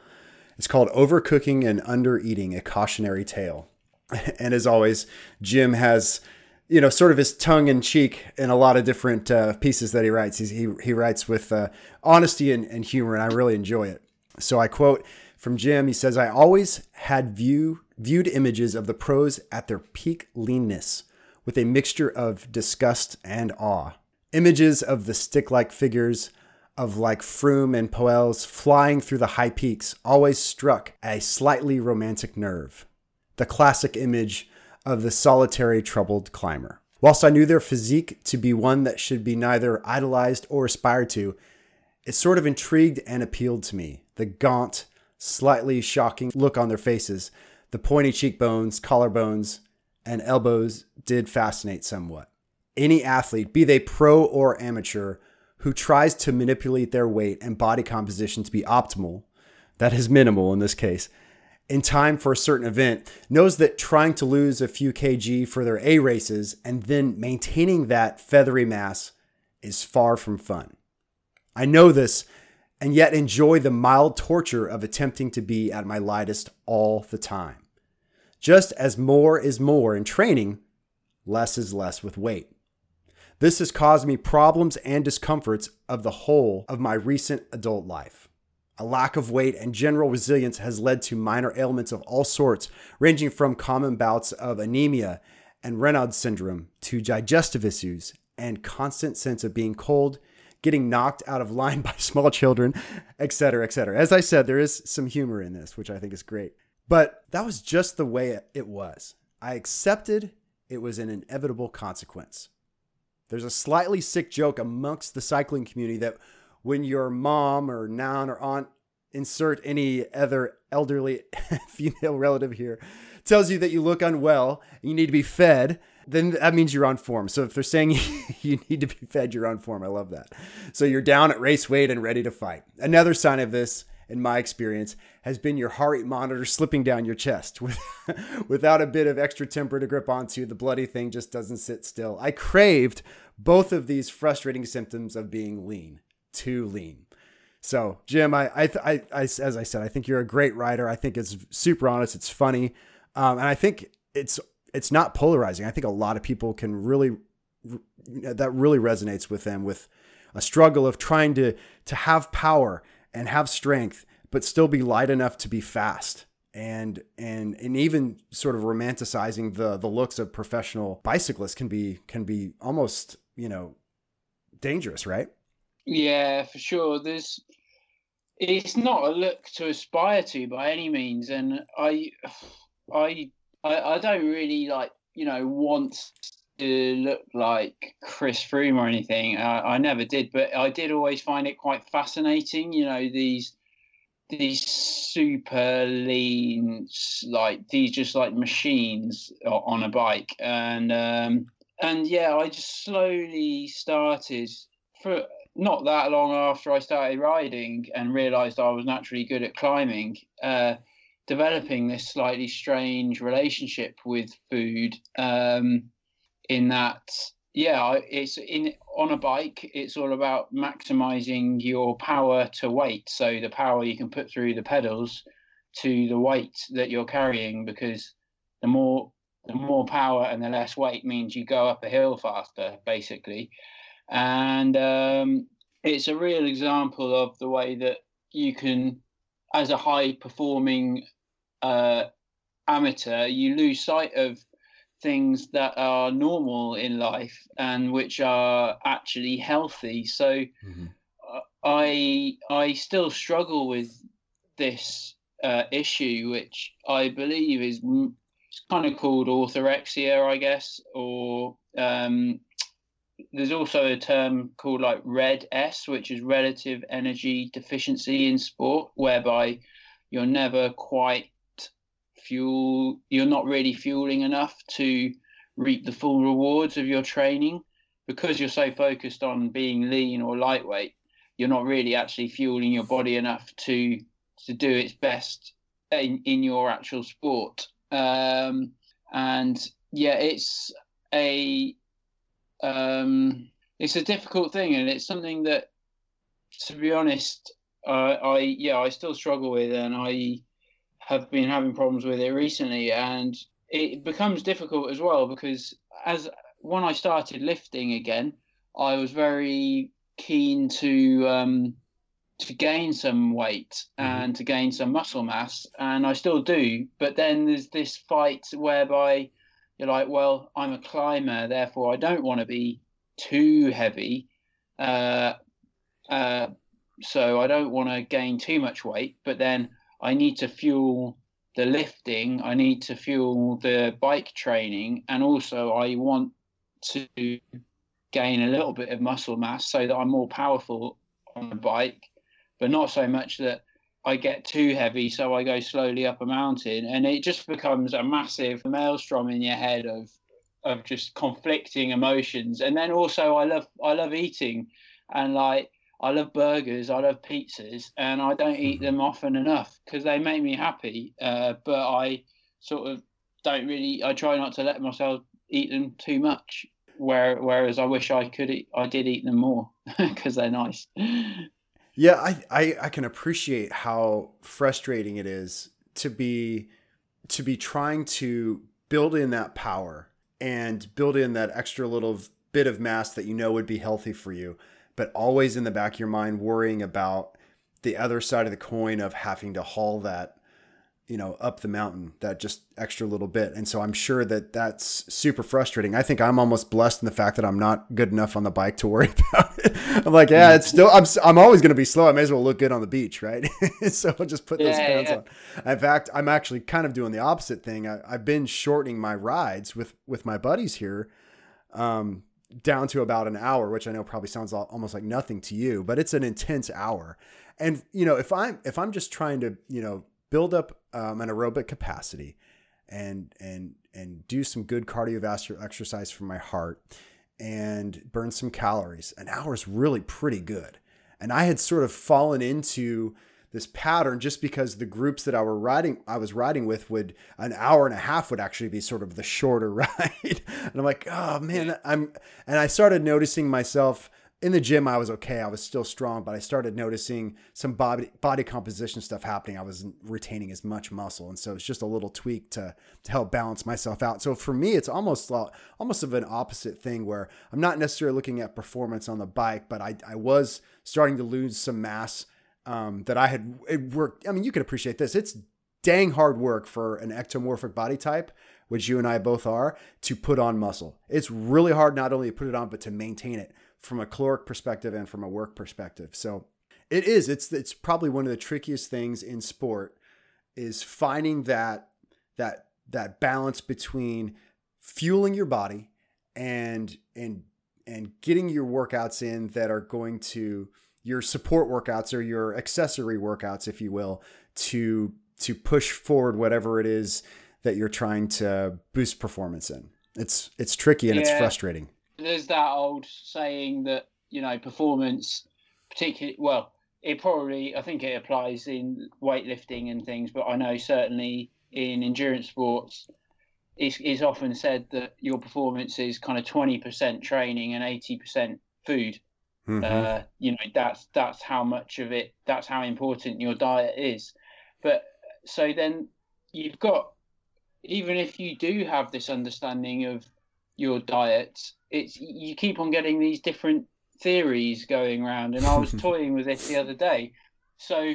[SPEAKER 3] it's called Overcooking and Undereating, a cautionary tale. And as always, Jim has, you know, sort of his tongue in cheek in a lot of different uh, pieces that he writes. He's, he, he writes with uh, honesty and, and humor, and I really enjoy it. So I quote from Jim He says, I always had view, viewed images of the pros at their peak leanness with a mixture of disgust and awe. Images of the stick like figures of like Froome and Poels flying through the high peaks always struck a slightly romantic nerve. The classic image of the solitary troubled climber. Whilst I knew their physique to be one that should be neither idolized or aspired to, it sort of intrigued and appealed to me. The gaunt, slightly shocking look on their faces, the pointy cheekbones, collarbones, and elbows did fascinate somewhat. Any athlete, be they pro or amateur, who tries to manipulate their weight and body composition to be optimal, that is minimal in this case, in time for a certain event, knows that trying to lose a few kg for their A races and then maintaining that feathery mass is far from fun. I know this and yet enjoy the mild torture of attempting to be at my lightest all the time. Just as more is more in training, less is less with weight. This has caused me problems and discomforts of the whole of my recent adult life. A lack of weight and general resilience has led to minor ailments of all sorts, ranging from common bouts of anemia and Raynaud's syndrome to digestive issues and constant sense of being cold, getting knocked out of line by small children, etc., etc. As I said, there is some humor in this, which I think is great. But that was just the way it was. I accepted it was an inevitable consequence. There's a slightly sick joke amongst the cycling community that when your mom or nan or aunt, insert any other elderly female relative here, tells you that you look unwell and you need to be fed, then that means you're on form. So if they're saying you need to be fed, you're on form. I love that. So you're down at race weight and ready to fight. Another sign of this in my experience, has been your heart rate monitor slipping down your chest. Without a bit of extra temper to grip onto, the bloody thing just doesn't sit still. I craved both of these frustrating symptoms of being lean, too lean. So, Jim, I, I, I, I as I said, I think you're a great writer. I think it's super honest. It's funny, um, and I think it's it's not polarizing. I think a lot of people can really that really resonates with them with a struggle of trying to to have power and have strength but still be light enough to be fast and and and even sort of romanticizing the the looks of professional bicyclists can be can be almost you know dangerous right
[SPEAKER 4] yeah for sure there's it's not a look to aspire to by any means and i i i, I don't really like you know want to look like Chris Froome or anything. I, I never did, but I did always find it quite fascinating. You know these these super lean, like these just like machines on a bike, and um, and yeah, I just slowly started for not that long after I started riding and realised I was naturally good at climbing. Uh, developing this slightly strange relationship with food. Um, in that yeah it's in on a bike it's all about maximizing your power to weight so the power you can put through the pedals to the weight that you're carrying because the more the more power and the less weight means you go up a hill faster basically and um, it's a real example of the way that you can as a high performing uh, amateur you lose sight of things that are normal in life and which are actually healthy. So mm-hmm. I I still struggle with this uh, issue, which I believe is kind of called orthorexia, I guess, or um, there's also a term called like RED-S, which is relative energy deficiency in sport, whereby you're never quite fuel you're not really fueling enough to reap the full rewards of your training. Because you're so focused on being lean or lightweight you're not really actually fueling your body enough to to do its best in, in your actual sport. Um, and yeah it's a um, it's a difficult thing and it's something that to be honest uh, i yeah i still struggle with and i have been having problems with it recently, and it becomes difficult as well because as when I started lifting again, I was very keen to um, to gain some weight mm-hmm. and to gain some muscle mass, and I still do. But then there's this fight whereby you're like, well, I'm a climber, therefore I don't want to be too heavy. Uh, uh, so I don't want to gain too much weight, but then I need to fuel the lifting, I need to fuel the bike training, and also I want to gain a little bit of muscle mass so that I'm more powerful on the bike, but not so much that I get too heavy, so I go slowly up a mountain, and it just becomes a massive maelstrom in your head of of just conflicting emotions. And then also, I love I love eating, and like I love burgers, I love pizzas, and I don't eat mm-hmm. them often enough because they make me happy. Uh, but I sort of don't really. I try not to let myself eat them too much. Where, whereas I wish I could, eat, I did eat them more because they're nice.
[SPEAKER 3] Yeah, I, I I can appreciate how frustrating it is to be to be trying to build in that power and build in that extra little bit of mass that you know would be healthy for you but always in the back of your mind worrying about the other side of the coin of having to haul that you know up the mountain that just extra little bit. And so i'm sure that that's super frustrating. I think i'm almost blessed in the fact that i'm not good enough on the bike to worry about it. I'm like yeah it's still i'm, I'm always going to be slow. I may as well look good on the beach right? So i'll just put those yeah, pants yeah. on. In fact i'm actually kind of doing the opposite thing. I, have been shortening my rides with with my buddies here um, down to about an hour, which I know probably sounds almost like nothing to you, but it's an intense hour. And you know, if I'm if I'm just trying to you know build up um, an aerobic capacity and and and do some good cardiovascular exercise for my heart and burn some calories, an hour is really pretty good. And I had sort of fallen into this pattern just because the groups that I were riding I was riding with would an hour and a half would actually be sort of the shorter ride. and I'm like, oh man, I'm and I started noticing myself in the gym I was okay. I was still strong, but I started noticing some body body composition stuff happening. I wasn't retaining as much muscle, and so it's just a little tweak to to help balance myself out. So for me, it's almost almost of an opposite thing where I'm not necessarily looking at performance on the bike, but I I was starting to lose some mass um, that I had it worked. I mean, you can appreciate this. It's dang hard work for an ectomorphic body type, which you and I both are, to put on muscle. It's really hard not only to put it on, but to maintain it from a caloric perspective and from a work perspective. So it is. It's it's probably one of the trickiest things in sport is finding that that that balance between fueling your body and and and getting your workouts in that are going to your support workouts or your accessory workouts if you will to to push forward whatever it is that you're trying to boost performance in it's it's tricky and yeah. it's frustrating
[SPEAKER 4] there's that old saying that you know performance, particularly well, it probably I think it applies in weightlifting and things, but I know certainly in endurance sports, it's, it's often said that your performance is kind of twenty percent training and eighty percent food. Mm-hmm. Uh, you know that's that's how much of it that's how important your diet is. But so then you've got even if you do have this understanding of your diet, it's you keep on getting these different theories going around. And I was toying with this the other day. So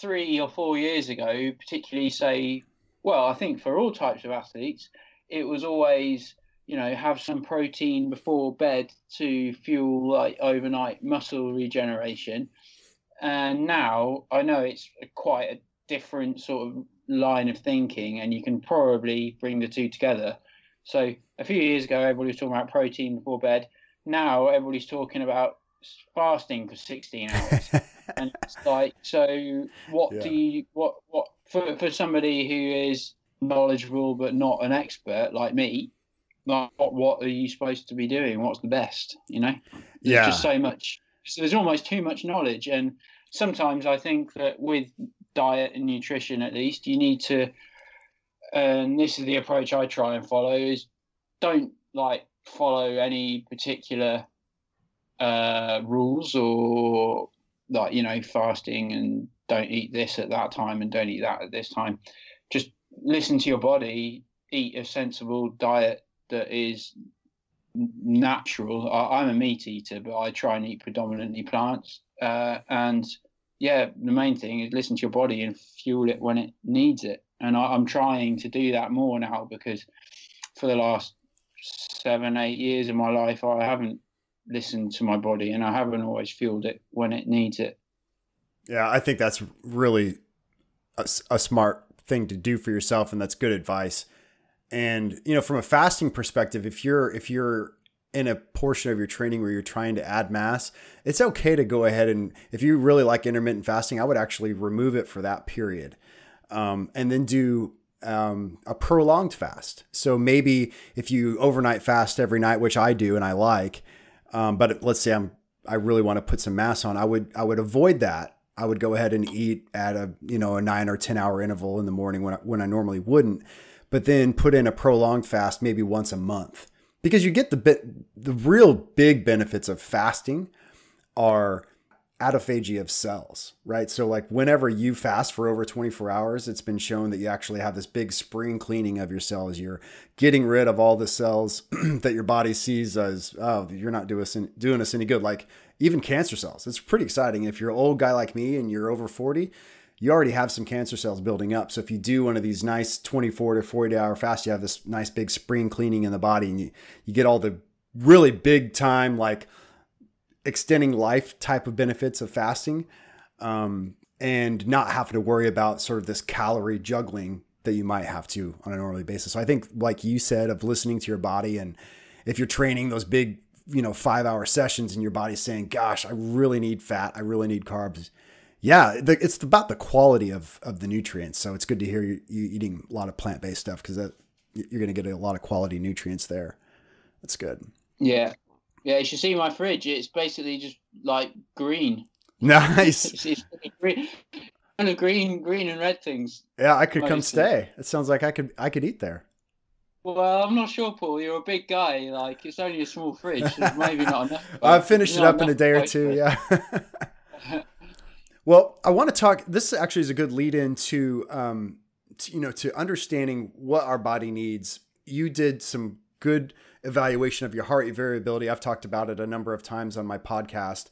[SPEAKER 4] three or four years ago, particularly say, well, I think for all types of athletes, it was always you know have some protein before bed to fuel like overnight muscle regeneration. And now I know it's quite a different sort of line of thinking, and you can probably bring the two together. So a few years ago, everybody was talking about protein before bed. Now everybody's talking about fasting for 16 hours. and it's like, so what yeah. do you, what, what, for, for somebody who is knowledgeable but not an expert like me, like what, what are you supposed to be doing? What's the best? You know, there's yeah. just so much. So there's almost too much knowledge. And sometimes I think that with diet and nutrition, at least, you need to and this is the approach I try and follow is don't like follow any particular uh, rules or like you know fasting and don't eat this at that time and don't eat that at this time. Just listen to your body, eat a sensible diet that is natural. I, am a meat eater, but I try and eat predominantly plants. Uh, and yeah, the main thing is listen to your body and fuel it when it needs it and I, am trying to do that more now because for the last seven, eight years of my life, I haven't listened to my body and I haven't always fueled it when it needs it.
[SPEAKER 3] Yeah, I think that's really a, a smart thing to do for yourself, and that's good advice. And you know, from a fasting perspective, if you're if you're in a portion of your training where you're trying to add mass, it's okay to go ahead and if you really like intermittent fasting, I would actually remove it for that period um, and then do um, a prolonged fast. So maybe if you overnight fast every night, which I do and I like, um, but let's say I'm I really want to put some mass on, I would I would avoid that. I would go ahead and eat at a you know a nine or ten hour interval in the morning when I, when I normally wouldn't, but then put in a prolonged fast maybe once a month because you get the bit the real big benefits of fasting are autophagy of cells, right? So, like, whenever you fast for over 24 hours, it's been shown that you actually have this big spring cleaning of your cells. You're getting rid of all the cells that your body sees as, oh, you're not doing us, any good. Like, even cancer cells. It's pretty exciting. If you're an old guy like me and you're over 40, you already have some cancer cells building up. So, if you do one of these nice 24 to 40 hour fasts, you have this nice big spring cleaning in the body and you, you get all the really big time, like, extending life type of benefits of fasting um, and not having to worry about sort of this calorie juggling that you might have to on a normal basis. So I think, like you said, of listening to your body, and if you're training those big, you know, five hour sessions, and your body's saying, "Gosh, I really need fat. I really need carbs." Yeah, it's about the quality of of the nutrients. So it's good to hear you, you eating a lot of plant based stuff because you're going to get a lot of quality nutrients there. That's good.
[SPEAKER 4] Yeah, yeah, you should see my fridge. It's basically just like green.
[SPEAKER 3] Nice.
[SPEAKER 4] it's, it's green, green, green and red things.
[SPEAKER 3] Yeah, I could come stay. It sounds like I could I could eat there.
[SPEAKER 4] Well, I'm not sure, Paul. You're a big guy. Like it's only a small fridge. So maybe not enough.
[SPEAKER 3] I've finished it up in a day or two. Yeah. well, I want to talk. This actually is a good lead into, um, to, you know, to understanding what our body needs. You did some good evaluation of your heart rate variability. I've talked about it a number of times on my podcast.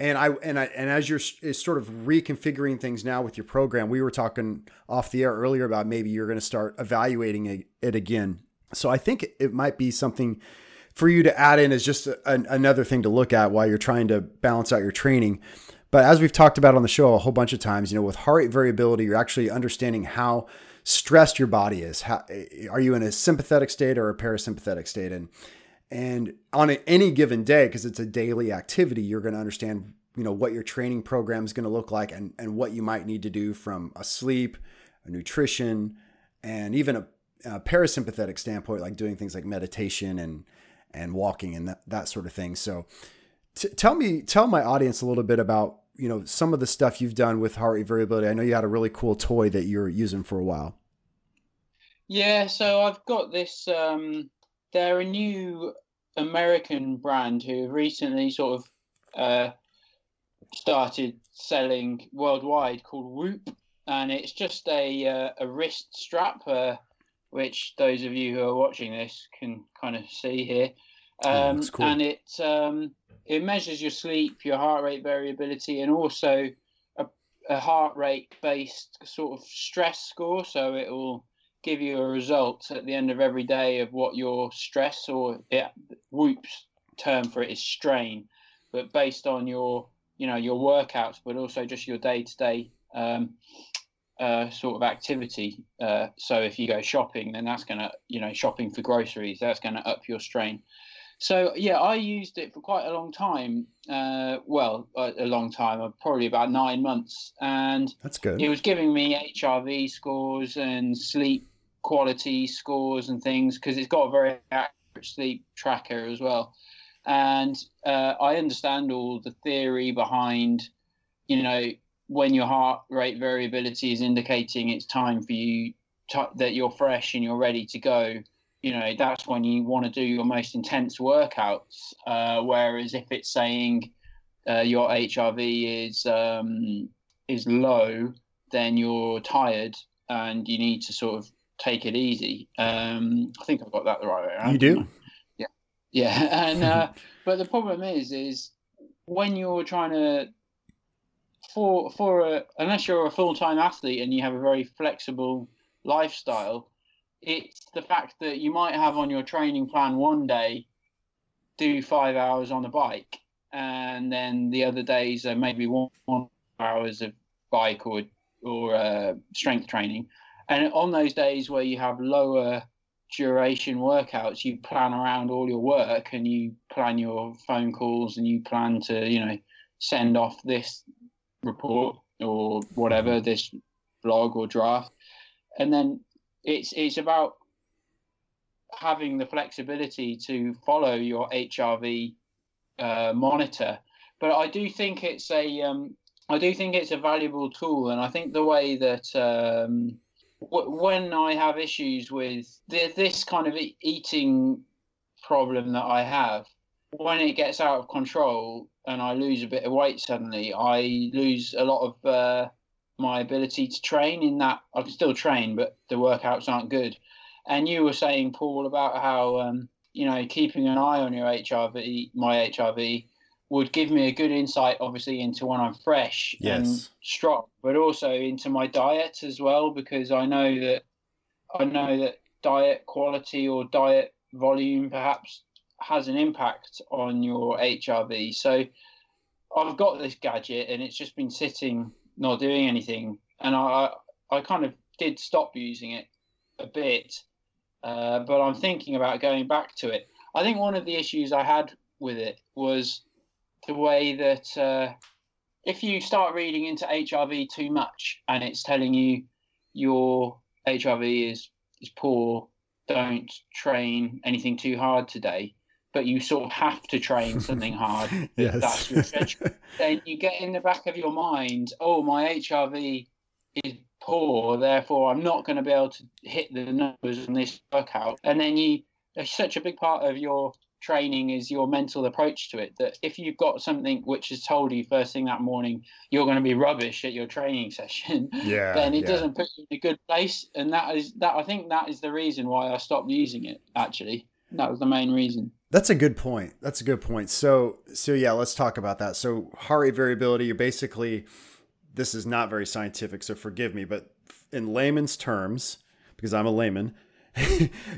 [SPEAKER 3] And I and I and as you're sort of reconfiguring things now with your program, we were talking off the air earlier about maybe you're going to start evaluating it again. So I think it might be something for you to add in as just a, another thing to look at while you're trying to balance out your training. But as we've talked about on the show a whole bunch of times, you know, with heart rate variability, you're actually understanding how stressed your body is. How, are you in a sympathetic state or a parasympathetic state? And and on any given day, because it's a daily activity, you're going to understand, you know, what your training program is going to look like and, and what you might need to do from a sleep, a nutrition, and even a, a parasympathetic standpoint, like doing things like meditation and and walking and that, that sort of thing. So t- tell me, tell my audience a little bit about, you know, some of the stuff you've done with heart rate variability. I know you had a really cool toy that you're using for a while.
[SPEAKER 4] Yeah, so I've got this um they're a new American brand who recently sort of uh, started selling worldwide called Whoop, and it's just a uh, a wrist strap, uh, which those of you who are watching this can kind of see here. Um, oh, cool. And it um, it measures your sleep, your heart rate variability, and also a, a heart rate based sort of stress score. So it will give you a result at the end of every day of what your stress or it, Whoop's term for it is strain but based on your you know your workouts but also just your day-to-day um, uh, sort of activity uh, so if you go shopping then that's going to you know shopping for groceries that's going to up your strain so yeah i used it for quite a long time uh, well a, a, long time uh, probably about nine months and
[SPEAKER 3] that's good
[SPEAKER 4] it was giving me hrv scores and sleep quality scores and things because it's got a very accurate sleep tracker as well. And uh, I understand all the theory behind, you know, when your heart rate variability is indicating it's time for you to, that you're fresh and you're ready to go. You know, that's when you want to do your most intense workouts. Uh, whereas if it's saying uh, your HRV is um, is low, then you're tired and you need to sort of take it easy. Um, I think I've got that the right way around.
[SPEAKER 3] You do?
[SPEAKER 4] Yeah, yeah. And uh, but the problem is, is when you're trying to for for a unless you're a full time athlete and you have a very flexible lifestyle, it's the fact that you might have on your training plan one day do five hours on the bike, and then the other days are maybe one, one hours of bike or or uh, strength training and on those days where you have lower duration workouts, you plan around all your work and you plan your phone calls and you plan to, you know, send off this report or whatever, this blog or draft. And then it's it's about having the flexibility to follow your HRV uh, monitor. But I do think it's a um, I do think it's a valuable tool, and I think the way that um, when I have issues with this kind of eating problem that I have, when it gets out of control and I lose a bit of weight suddenly, I lose a lot of uh, my ability to train. In that I can still train, but the workouts aren't good. And you were saying, Paul, about how um, you know keeping an eye on your HRV, my HRV, would give me a good insight, obviously, into when I'm fresh yes. and strong, but also into my diet as well, because I know that I know that diet quality or diet volume perhaps has an impact on your HRV. So I've got this gadget and it's just been sitting, not doing anything, and I I kind of did stop using it a bit, uh, but I'm thinking about going back to it. I think one of the issues I had with it was the way that uh, if you start reading into HRV too much and it's telling you your HRV is is poor, don't train anything too hard today, but you sort of have to train something hard.
[SPEAKER 3] yes.
[SPEAKER 4] That's your schedule. then you get in the back of your mind, oh, my HRV is poor, therefore I'm not going to be able to hit the numbers on this workout. And then you, such a big part of your training is your mental approach to it that if you've got something which has told you first thing that morning you're going to be rubbish at your training session
[SPEAKER 3] Yeah,
[SPEAKER 4] then it
[SPEAKER 3] yeah.
[SPEAKER 4] doesn't put you in a good place and that is that i think that is the reason why i stopped using it actually that was the main reason
[SPEAKER 3] That's a good point. That's a good point. So, so yeah, let's talk about that. So, heart rate variability, you're basically, this is not very scientific, so forgive me, but in layman's terms, because I'm a layman,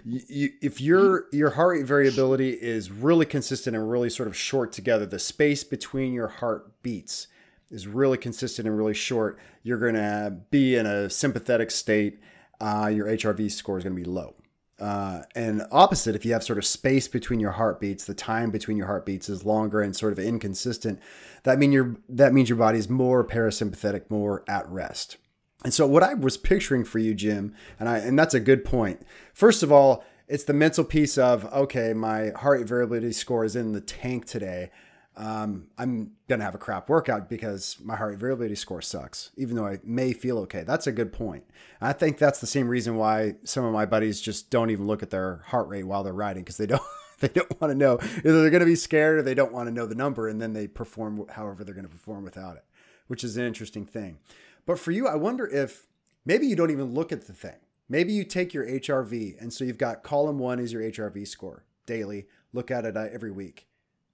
[SPEAKER 3] you, if your your heart rate variability is really consistent and really sort of short together, the space between your heart beats is really consistent and really short, you're going to be in a sympathetic state. Uh, your HRV score is going to be low. Uh, and opposite, if you have sort of space between your heartbeats, the time between your heartbeats is longer and sort of inconsistent. That mean your that means your body's more parasympathetic, more at rest. And so what I was picturing for you, Jim, and I and that's a good point. First of all, it's the mental piece of okay, my heart variability score is in the tank today. Um, I'm gonna have a crap workout because my heart variability score sucks, even though I may feel okay. That's a good point. I think that's the same reason why some of my buddies just don't even look at their heart rate while they're riding because they don't they don't want to know either they're gonna be scared or they don't want to know the number, and then they perform however they're gonna perform without it, which is an interesting thing. But for you, I wonder if maybe you don't even look at the thing. Maybe you take your HRV, and so you've got column one is your HRV score daily. Look at it uh, every week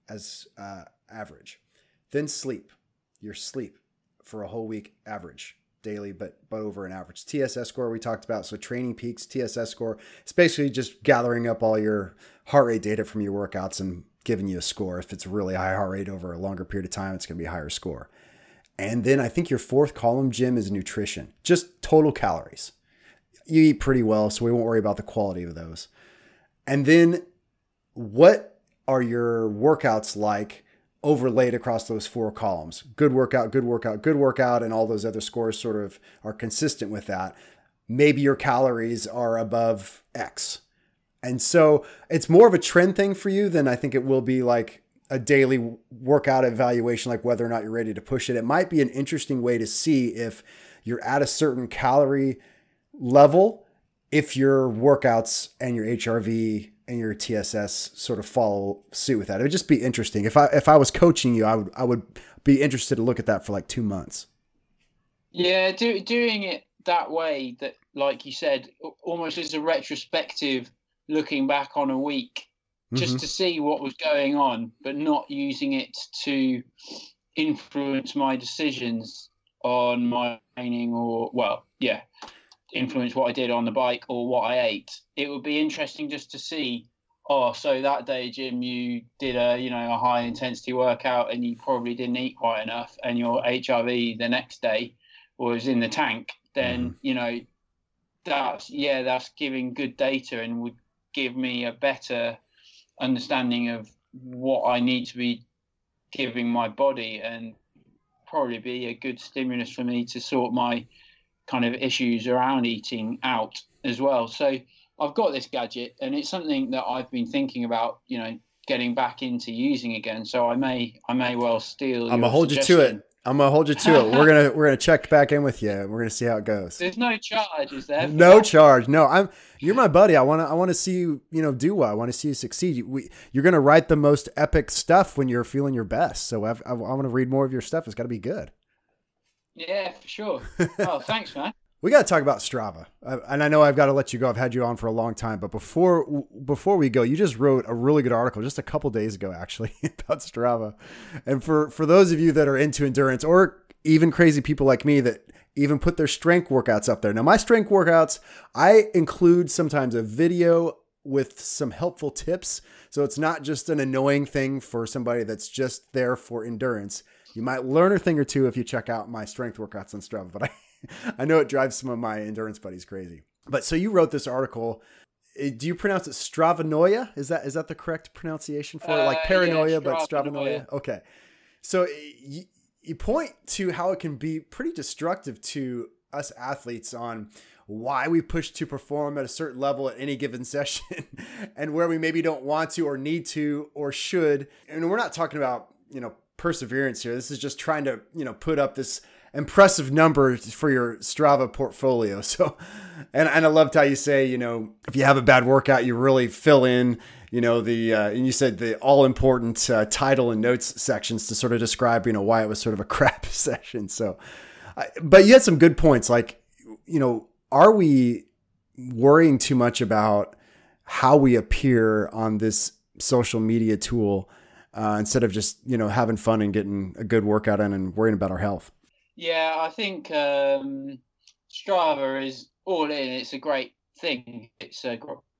[SPEAKER 3] as uh, average. Then sleep, your sleep for a whole week average daily, but but over an average. TSS score we talked about. So TrainingPeaks, TSS score. It's basically just gathering up all your heart rate data from your workouts and giving you a score. If it's really high heart rate over a longer period of time, it's going to be a higher score. And then I think your fourth column, Jim, is nutrition, just total calories. You eat pretty well, so we won't worry about the quality of those. And then what are your workouts like overlaid across those four columns? Good workout, good workout, good workout, and all those other scores sort of are consistent with that. Maybe your calories are above X. And so it's more of a trend thing for you than I think it will be like a daily workout evaluation, like whether or not you're ready to push it. It might be an interesting way to see if you're at a certain calorie level, if your workouts and your HRV and your TSS sort of follow suit with that. It would just be interesting. If I if I was coaching you, I would I would be interested to look at that for like two months.
[SPEAKER 4] Yeah, do, doing it that way, that like you said, almost as a retrospective, looking back on a week, just
[SPEAKER 3] Mhm.
[SPEAKER 4] to see what was going on, but not using it to influence my decisions on my training or well, yeah, influence what I did on the bike or what I ate. It would be interesting just to see. Oh, so that day, Jim, you did a you know a high intensity workout and you probably didn't eat quite enough, and your HRV the next day was in the tank. Then mm. you know that's yeah, that's giving good data and would give me a better understanding of what I need to be giving my body and probably be a good stimulus for me to sort my kind of issues around eating out as well. So I've got this gadget and it's something that I've been thinking about, you know, getting back into using again. So I may I may well steal.
[SPEAKER 3] I'm gonna hold you to it. I'm gonna hold you to it. We're gonna we're gonna check back in with you. We're gonna see how it goes.
[SPEAKER 4] There's no charge, is there?
[SPEAKER 3] No charge. No, I'm. You're my buddy. I want to. I want to see you. You know, do well. I want to see you succeed. You- We, you're gonna write the most epic stuff when you're feeling your best. So I've, I, I want to read more of your stuff. It's got to be good.
[SPEAKER 4] Yeah, for sure. Oh, thanks, man.
[SPEAKER 3] We got to talk about Strava, Uh, and I know I've got to let you go. I've had you on for a long time, but before before we go, you just wrote a really good article just a couple days ago, actually, about Strava. And for for those of you that are into endurance, or even crazy people like me that even put their strength workouts up there. Now, my strength workouts, I include sometimes a video with some helpful tips, so it's not just an annoying thing for somebody that's just there for endurance. You might learn a thing or two if you check out my strength workouts on Strava, but I, I know it drives some of my endurance buddies crazy. But so you wrote this article. Eh, Do you pronounce it Stravanoia? Is that is that the correct pronunciation for it? Like
[SPEAKER 4] Uh, yeah,
[SPEAKER 3] paranoia, but
[SPEAKER 4] Stravanoia.
[SPEAKER 3] Stravanoia. Okay. So you, you point to how it can be pretty destructive to us athletes on why we push to perform at a certain level at any given session and where we maybe don't want to or need to or should. And we're not talking about, you know, perseverance here. This is just trying to, you know, put up this impressive number for your Strava portfolio. So, and and I loved how you say, you know, if you have a bad workout, you really fill in, you know, the uh, and you said the all important uh, title and notes sections to sort of describe, you know, why it was sort of a crap session. So, I, but you had some good points, like, you know, are we worrying too much about how we appear on this social media tool uh, instead of just you know having fun and getting a good workout in and worrying about our health.
[SPEAKER 4] Yeah, I think um, Strava is all in. It's a great thing. It's a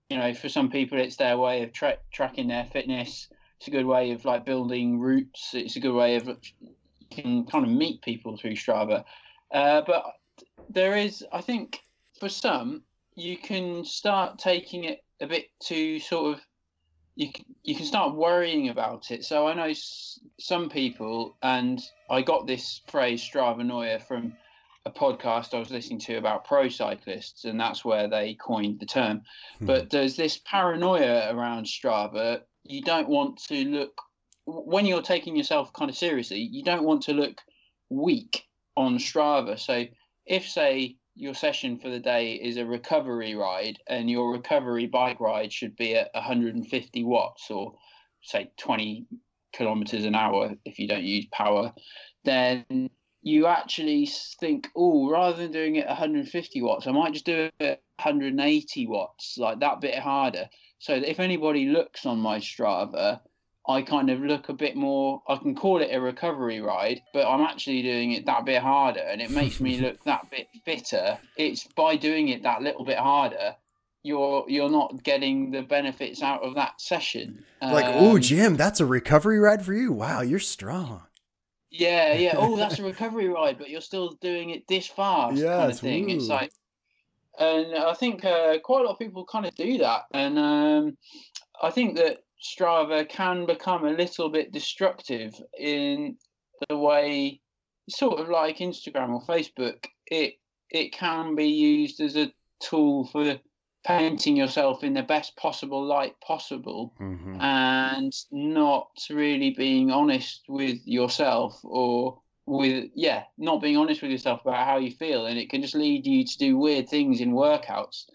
[SPEAKER 4] you know for some people it's their way of tra- tracking their fitness. It's a good way of like building routes. It's a good way of you can kind of meet people through Strava. Uh, but there is, I think, for some, you can start taking it a bit too sort of you can, you can start worrying about it. So I know s- some people, and I got this phrase Stravanoia from a podcast I was listening to about pro cyclists, and that's where they coined the term.
[SPEAKER 3] Hmm.
[SPEAKER 4] But there's this paranoia around Strava. You don't want to look when you're taking yourself kind of seriously. You don't want to look weak on Strava. So if say your session for the day is a recovery ride and your recovery bike ride should be at 150 watts or say 20 kilometers an hour if you don't use power then you actually think oh rather than doing it 150 watts i might just do it 180 watts like that bit harder. So if anybody looks on my strava I kind of look a bit more. I can call it a recovery ride, but I'm actually doing it that bit harder, and it makes me look that bit fitter. It's by doing it that little bit harder, you're you're not getting the benefits out of that session.
[SPEAKER 3] Like, oh, Jim, that's a recovery ride for you. Wow, you're strong.
[SPEAKER 4] Yeah, yeah. Oh, that's a recovery ride, but you're still doing it this fast, kind of thing. It's like, and I think uh, quite a lot of people kind of do that, and um, I think that Strava can become a little bit destructive in the way, sort of like Instagram or Facebook. It it can be used as a tool for painting yourself in the best possible light possible
[SPEAKER 3] Mhm.
[SPEAKER 4] and not really being honest with yourself or with yeah not being honest with yourself about how you feel and it can just lead you to do weird things in workouts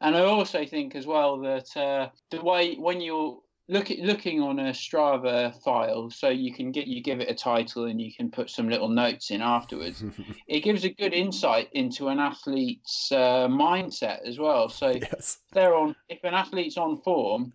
[SPEAKER 4] and i also think as well that uh, the way when you're look at, looking on a strava file so you can get you give it a title and you can put some little notes in afterwards it gives a good insight into an athlete's uh, mindset as well so
[SPEAKER 3] yes.
[SPEAKER 4] they're on if an athlete's on form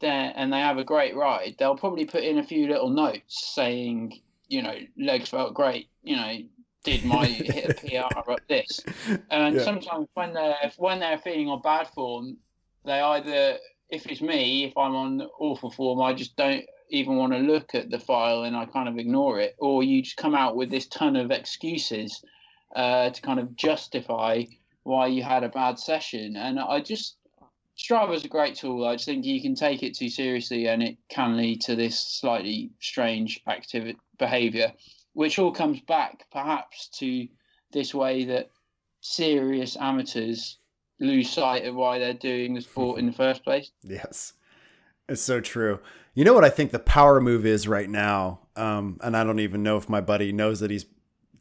[SPEAKER 4] then and they have a great ride they'll probably put in a few little notes saying you know legs felt great you know did my hit a pr at this and
[SPEAKER 3] Yeah.
[SPEAKER 4] sometimes when they're when they're feeling on bad form they either if it's me if i'm on awful form i just don't even want to look at the file and i kind of ignore it or you just come out with this ton of excuses uh, to kind of justify why you had a bad session. And I just Strava's a great tool. I just think you can take it too seriously, and it can lead to this slightly strange activity behavior, which all comes back perhaps to this way that serious amateurs lose sight of why they're doing the sport in the first place.
[SPEAKER 3] Yes. It's so true. You know what I think the power move is right now? Um, and I don't even know if my buddy knows that he's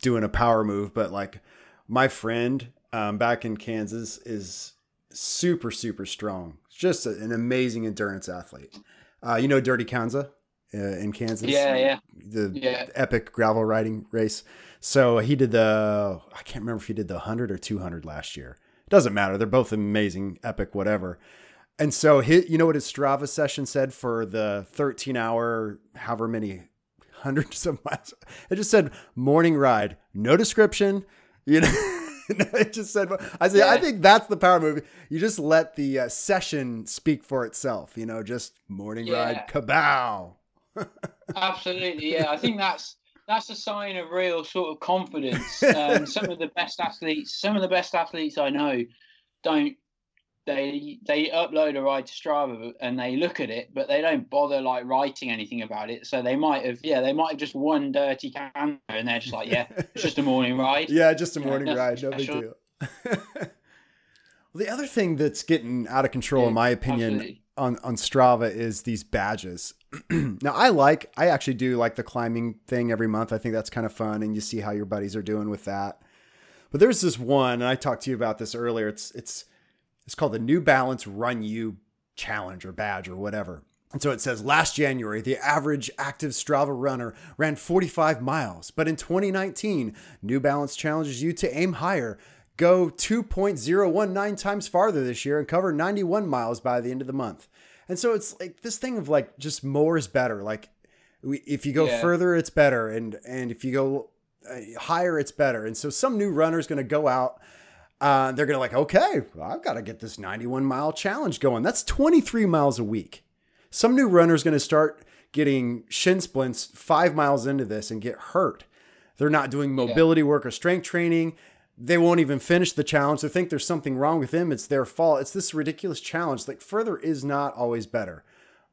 [SPEAKER 3] doing a power move, but like my friend um, back in Kansas is super, super strong. Just a, an amazing endurance athlete. Uh, you know Dirty Kanza uh, in Kansas?
[SPEAKER 4] Yeah, yeah,
[SPEAKER 3] The
[SPEAKER 4] yeah.
[SPEAKER 3] epic gravel riding race. So he did the, I can't remember if he did the 100 or 200 last year. Doesn't matter. They're both amazing, epic, whatever. And so, he, you know what his Strava session said for the 13 hour, however many hundreds of miles? It just said morning ride, no description. You know, it just said, I say, I think that's the power movie. You just let the uh, session speak for itself, you know, just morning ride,
[SPEAKER 4] Yeah.
[SPEAKER 3] kabow.
[SPEAKER 4] Absolutely, yeah. I think that's that's a sign of real sort of confidence. Um, some of the best athletes, some of the best athletes I know, don't they they upload a ride to Strava and they look at it, but they don't bother like writing anything about it. So they might have, yeah, they might have just won Dirty Kanza and they're just like, yeah, it's just a morning ride.
[SPEAKER 3] Yeah, just a morning ride, no big deal. well, the other thing that's getting out of control, in my opinion,
[SPEAKER 4] Absolutely.
[SPEAKER 3] On on Strava is these badges. now I like I actually do like the climbing thing every month. I think that's kind of fun and you see how your buddies are doing with that. But there's this one and I talked to you about this earlier. It's it's it's called the New Balance Run You challenge or badge or whatever. And so it says last January, the average active Strava runner ran 45 miles. But in 2019, New Balance challenges you to aim higher, go 2.019 times farther this year, and cover 91 miles by the end of the month. And so it's like this thing of like just more is better. Like if you go yeah. further, it's better. And, and if you go uh, higher, it's better. And so some new runner is going to go out uh, they're going to like, okay, well, I've got to get this 91 mile challenge going. That's 23 miles a week. Some new runner is going to start getting shin splints five miles into this and get hurt. They're not doing mobility yeah. work or strength training. They won't even finish the challenge. They think there's something wrong with them. It's their fault. It's this ridiculous challenge. Like further is not always better.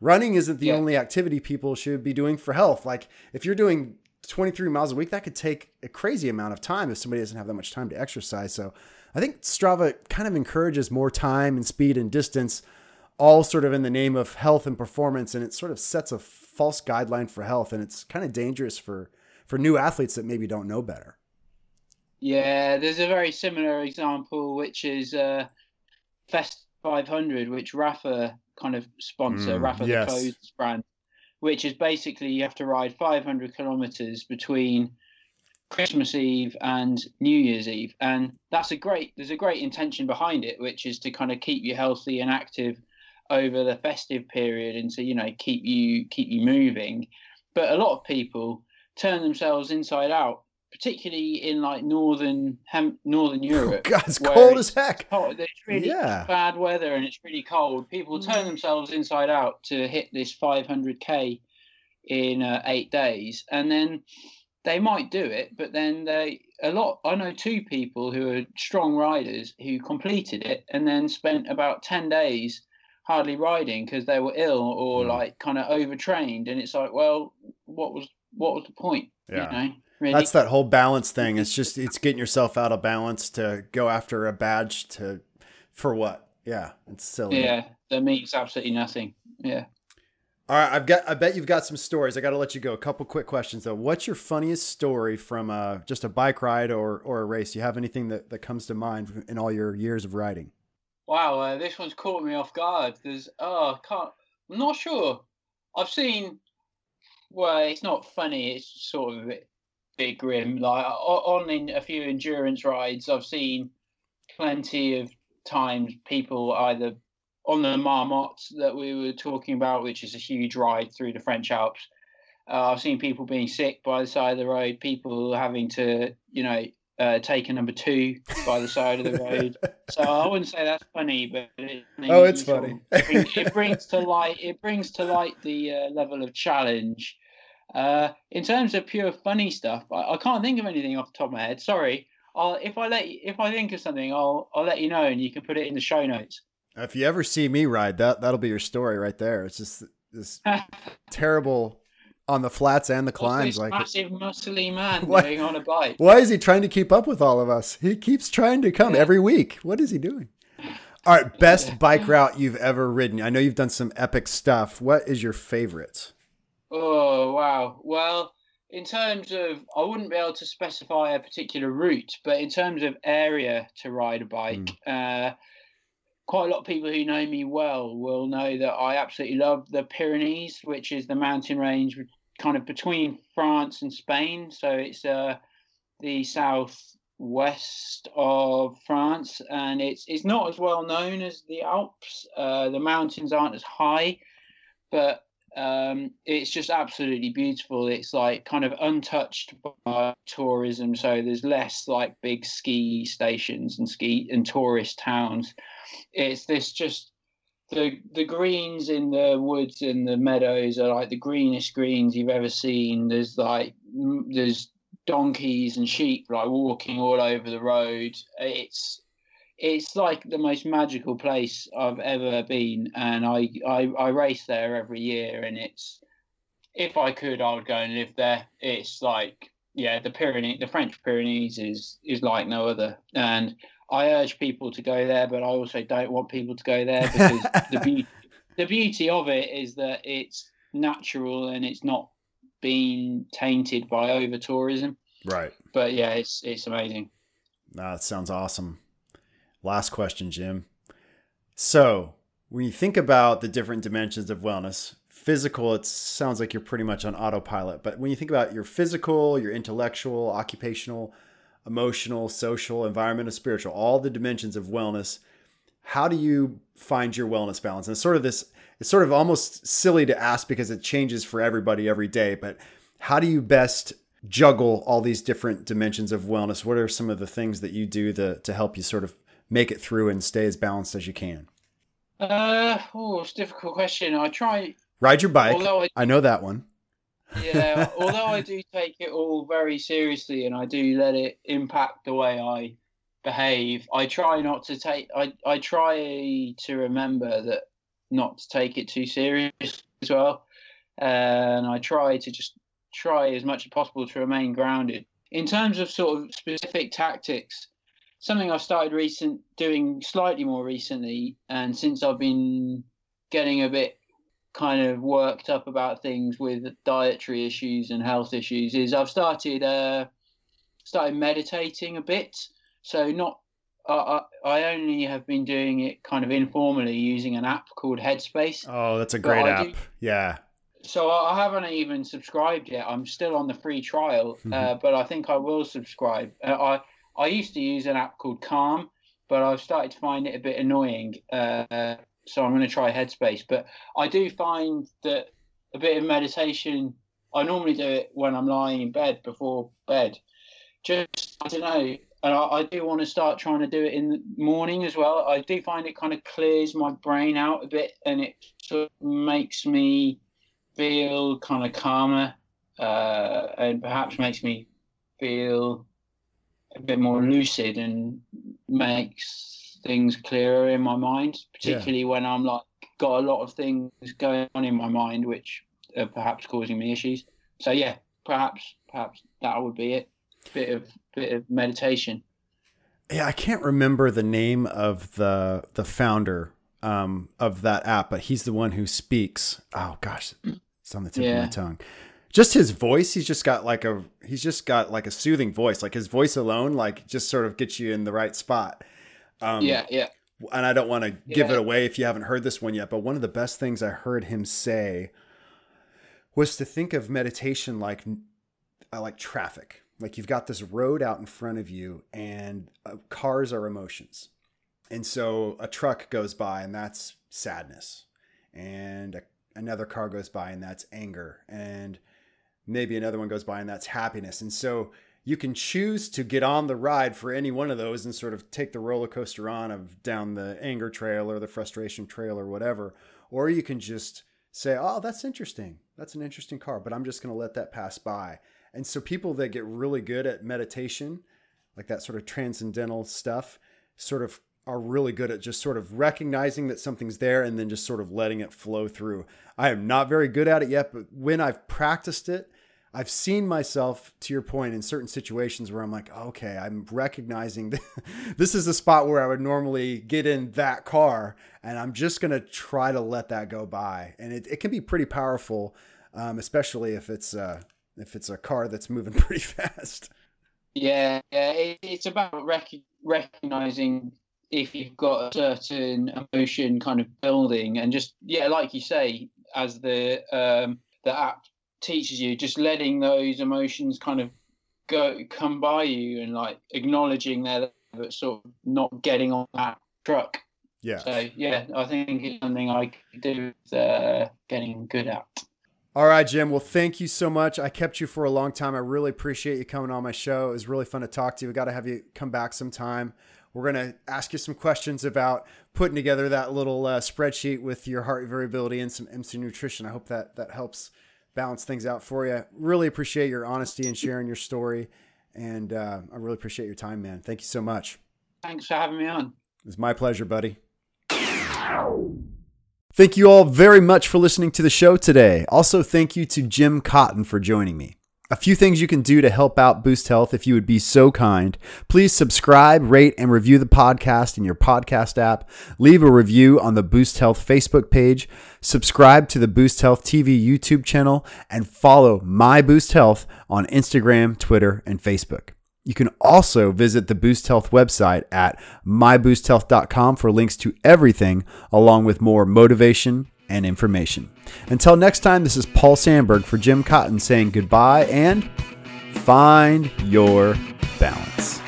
[SPEAKER 3] Running isn't the yeah. only activity people should be doing for health. Like if you're doing 23 miles a week, that could take a crazy amount of time if somebody doesn't have that much time to exercise. So I think Strava kind of encourages more time and speed and distance, all sort of in the name of health and performance, and it sort of sets a false guideline for health, and it's kind of dangerous for for new athletes that maybe don't know better.
[SPEAKER 4] Yeah, there's a very similar example, which is uh, Fest 500, which Rapha kind of sponsor, mm, Rapha yes. the clothes brand, which is basically you have to ride 500 kilometers between Christmas Eve and New Year's Eve, and that's a great. There's a great intention behind it, which is to kind of keep you healthy and active over the festive period, and to you know keep you keep you moving. But a lot of people turn themselves inside out, particularly in like northern hem, northern Europe.
[SPEAKER 3] Oh God, it's cold it's as heck.
[SPEAKER 4] Hot, it's really yeah. bad weather and it's really cold. People turn themselves inside out to hit this 500k in uh, eight days, and then they might do it, but then they a lot. I know two people who are strong riders who completed it and then spent about ten days hardly riding because they were ill or mm. like kind of overtrained. And it's like, well, what was what was the point?
[SPEAKER 3] Yeah. You know, really? That's that whole balance thing. It's just it's getting yourself out of balance to go after a badge to for what? Yeah, it's silly.
[SPEAKER 4] Yeah, that means absolutely nothing. Yeah.
[SPEAKER 3] All right, I've got. I bet you've got some stories. I got to let you go. A couple quick questions though. What's your funniest story from uh, just a bike ride or or a race? Do you have anything that that comes to mind in all your years of riding?
[SPEAKER 4] Wow, uh, this one's caught me off guard because oh, I can't. I'm not sure. I've seen. Well, it's not funny. It's sort of a bit, bit grim. Like on in a few endurance rides, I've seen plenty of times people either on the Marmotte that we were talking about, which is a huge ride through the French Alps. Uh, I've seen people being sick by the side of the road, people having to, you know, uh, take a number two by the side of the road. so I wouldn't say that's funny, but it,
[SPEAKER 3] oh, it's funny.
[SPEAKER 4] it, it brings to light it brings to light the uh, level of challenge. Uh, in terms of pure funny stuff, I, I, can't think of anything off the top of my head. Sorry. I'll, if I let you, if I think of something, I'll I'll let you know, and you can put it in the show notes.
[SPEAKER 3] If you ever see me ride, that that'll be your story right there. It's just this terrible on the flats and the climbs.
[SPEAKER 4] like massive muscly man why, going on a bike.
[SPEAKER 3] Why is he trying to keep up with all of us? He keeps trying to come yeah. every week. What is he doing? All right, best bike route you've ever ridden. I know you've done some epic stuff. What is your favorite?
[SPEAKER 4] Oh wow! Well, in terms of, I wouldn't be able to specify a particular route, but in terms of area to ride a bike, mm. uh, quite a lot of people who know me well will know that I absolutely love the Pyrenees, which is the mountain range kind of between France and Spain. So it's uh, the southwest of France, and it's it's not as well known as the Alps. Uh, the mountains aren't as high, but um, it's just absolutely beautiful. It's like kind of untouched by tourism, so there's less like big ski stations and ski and tourist towns it's this just the the greens in the woods and the meadows are like the greenest greens you've ever seen. There's like there's donkeys and sheep like walking all over the road. It's it's like the most magical place I've ever been, and I, I I race there every year, and it's if I could, I would go and live there. It's like yeah, the Pyrenees, the French Pyrenees is is like no other, and I urge people to go there, but I also don't want people to go there because the beauty the beauty of it is that it's natural and it's not being tainted by over tourism.
[SPEAKER 3] Right.
[SPEAKER 4] But yeah, it's it's amazing.
[SPEAKER 3] That sounds awesome. Last question, Jim. So, when you think about the different dimensions of wellness, physical, it sounds like you're pretty much on autopilot. But when you think about your physical, your intellectual, occupational, emotional, social, environmental, spiritual, all the dimensions of wellness, how do you find your wellness balance? And it's sort of this, it's sort of almost silly to ask because it changes for everybody every day, but how do you best juggle all these different dimensions of wellness? What are some of the things that you do to, to help you sort of make it through and stay as balanced as you can?
[SPEAKER 4] Uh, oh, it's a difficult question. I try.
[SPEAKER 3] Ride your bike.
[SPEAKER 4] I,
[SPEAKER 3] I know that one.
[SPEAKER 4] yeah, although I do take it all very seriously and I do let it impact the way I behave, I try not to take. I I try to remember that not to take it too serious as well, and I try to just try as much as possible to remain grounded. In terms of sort of specific tactics, something I've started recent doing slightly more recently, and since I've been getting a bit kind of worked up about things with dietary issues and health issues, is I've started uh, started meditating a bit. So not I, I only have been doing it kind of informally using an app called Headspace.
[SPEAKER 3] Oh, that's a great app. Do, yeah.
[SPEAKER 4] So I haven't even subscribed yet. I'm still on the free trial, mm-hmm. uh, but I think I will subscribe. Uh, I I used to use an app called Calm, but I've started to find it a bit annoying. Uh, so I'm going to try Headspace. But I do find that a bit of meditation. I normally do it when I'm lying in bed before bed. Just I don't know, and I, I, do want to start trying to do it in the morning as well. I do find it kind of clears my brain out a bit, and it sort of makes me feel kind of calmer, uh, and perhaps makes me feel a bit more lucid and makes things clearer in my mind, particularly yeah. when I'm like got a lot of things going on in my mind which are perhaps causing me issues. So yeah, perhaps perhaps that would be it. Bit of bit of meditation.
[SPEAKER 3] Yeah, I can't remember the name of the the founder um, of that app, but he's the one who speaks. Oh gosh, it's on the tip yeah. of my tongue. Just his voice, he's just got like a he's just got like a soothing voice. Like his voice alone, like just sort of gets you in the right spot.
[SPEAKER 4] Um, yeah, yeah.
[SPEAKER 3] And I don't want to give it away if you haven't heard this one yet, but one of the best things I heard him say was to think of meditation like like traffic like you've got this road out in front of you, and uh, cars are emotions. And so a truck goes by, and that's sadness. And a, another car goes by, and that's anger. And maybe another one goes by, and that's happiness. And so you can choose to get on the ride for any one of those and sort of take the roller coaster on of down the anger trail or the frustration trail or whatever. Or you can just say, oh, that's interesting. That's an interesting car, but I'm just going to let that pass by. And so people that get really good at meditation, like that sort of transcendental stuff, sort of are really good at just sort of recognizing that something's there and then just sort of letting it flow through. I am not very good at it yet, but when I've practiced it, I've seen myself, to your point, in certain situations where I'm like, okay, I'm recognizing this is a spot where I would normally get in that car, and I'm just to try to let that go by. And it, it can be pretty powerful, um, especially if it's uh, if it's a car that's moving pretty fast.
[SPEAKER 4] Yeah, yeah, it's about rec- recognizing if you've got a certain emotion kind of building, and just yeah, like you say, as the um, the app teaches you, just letting those emotions kind of go come by you and like acknowledging they're but sort of not getting on that truck.
[SPEAKER 3] Yeah.
[SPEAKER 4] So yeah, I think it's something I could do with uh, getting good at.
[SPEAKER 3] All right, Jim. Well, thank you so much. I kept you for a long time. I really appreciate you coming on my show. It was really fun to talk to you. We got to have you come back sometime. We're going to ask you some questions about putting together that little uh, spreadsheet with your heart variability and some MC nutrition. I hope that that helps balance things out for you. Really appreciate your honesty and sharing your story. And uh, I really appreciate your time, man. Thank you so much.
[SPEAKER 4] Thanks for having me on.
[SPEAKER 3] It's my pleasure, buddy. Thank you all very much for listening to the show today. Also, thank you to Jim Cotton for joining me. A few things you can do to help out Boost Health if you would be so kind. Please subscribe, rate, and review the podcast in your podcast app. Leave a review on the Boost Health Facebook page. Subscribe to the Boost Health TV YouTube channel and follow My Boost Health on Instagram, Twitter, and Facebook. You can also visit the Boost Health website at myboosthealth.com for links to everything, along with more motivation and information. Until next time, this is Paul Sandberg for Jim Cotton saying goodbye and find your balance.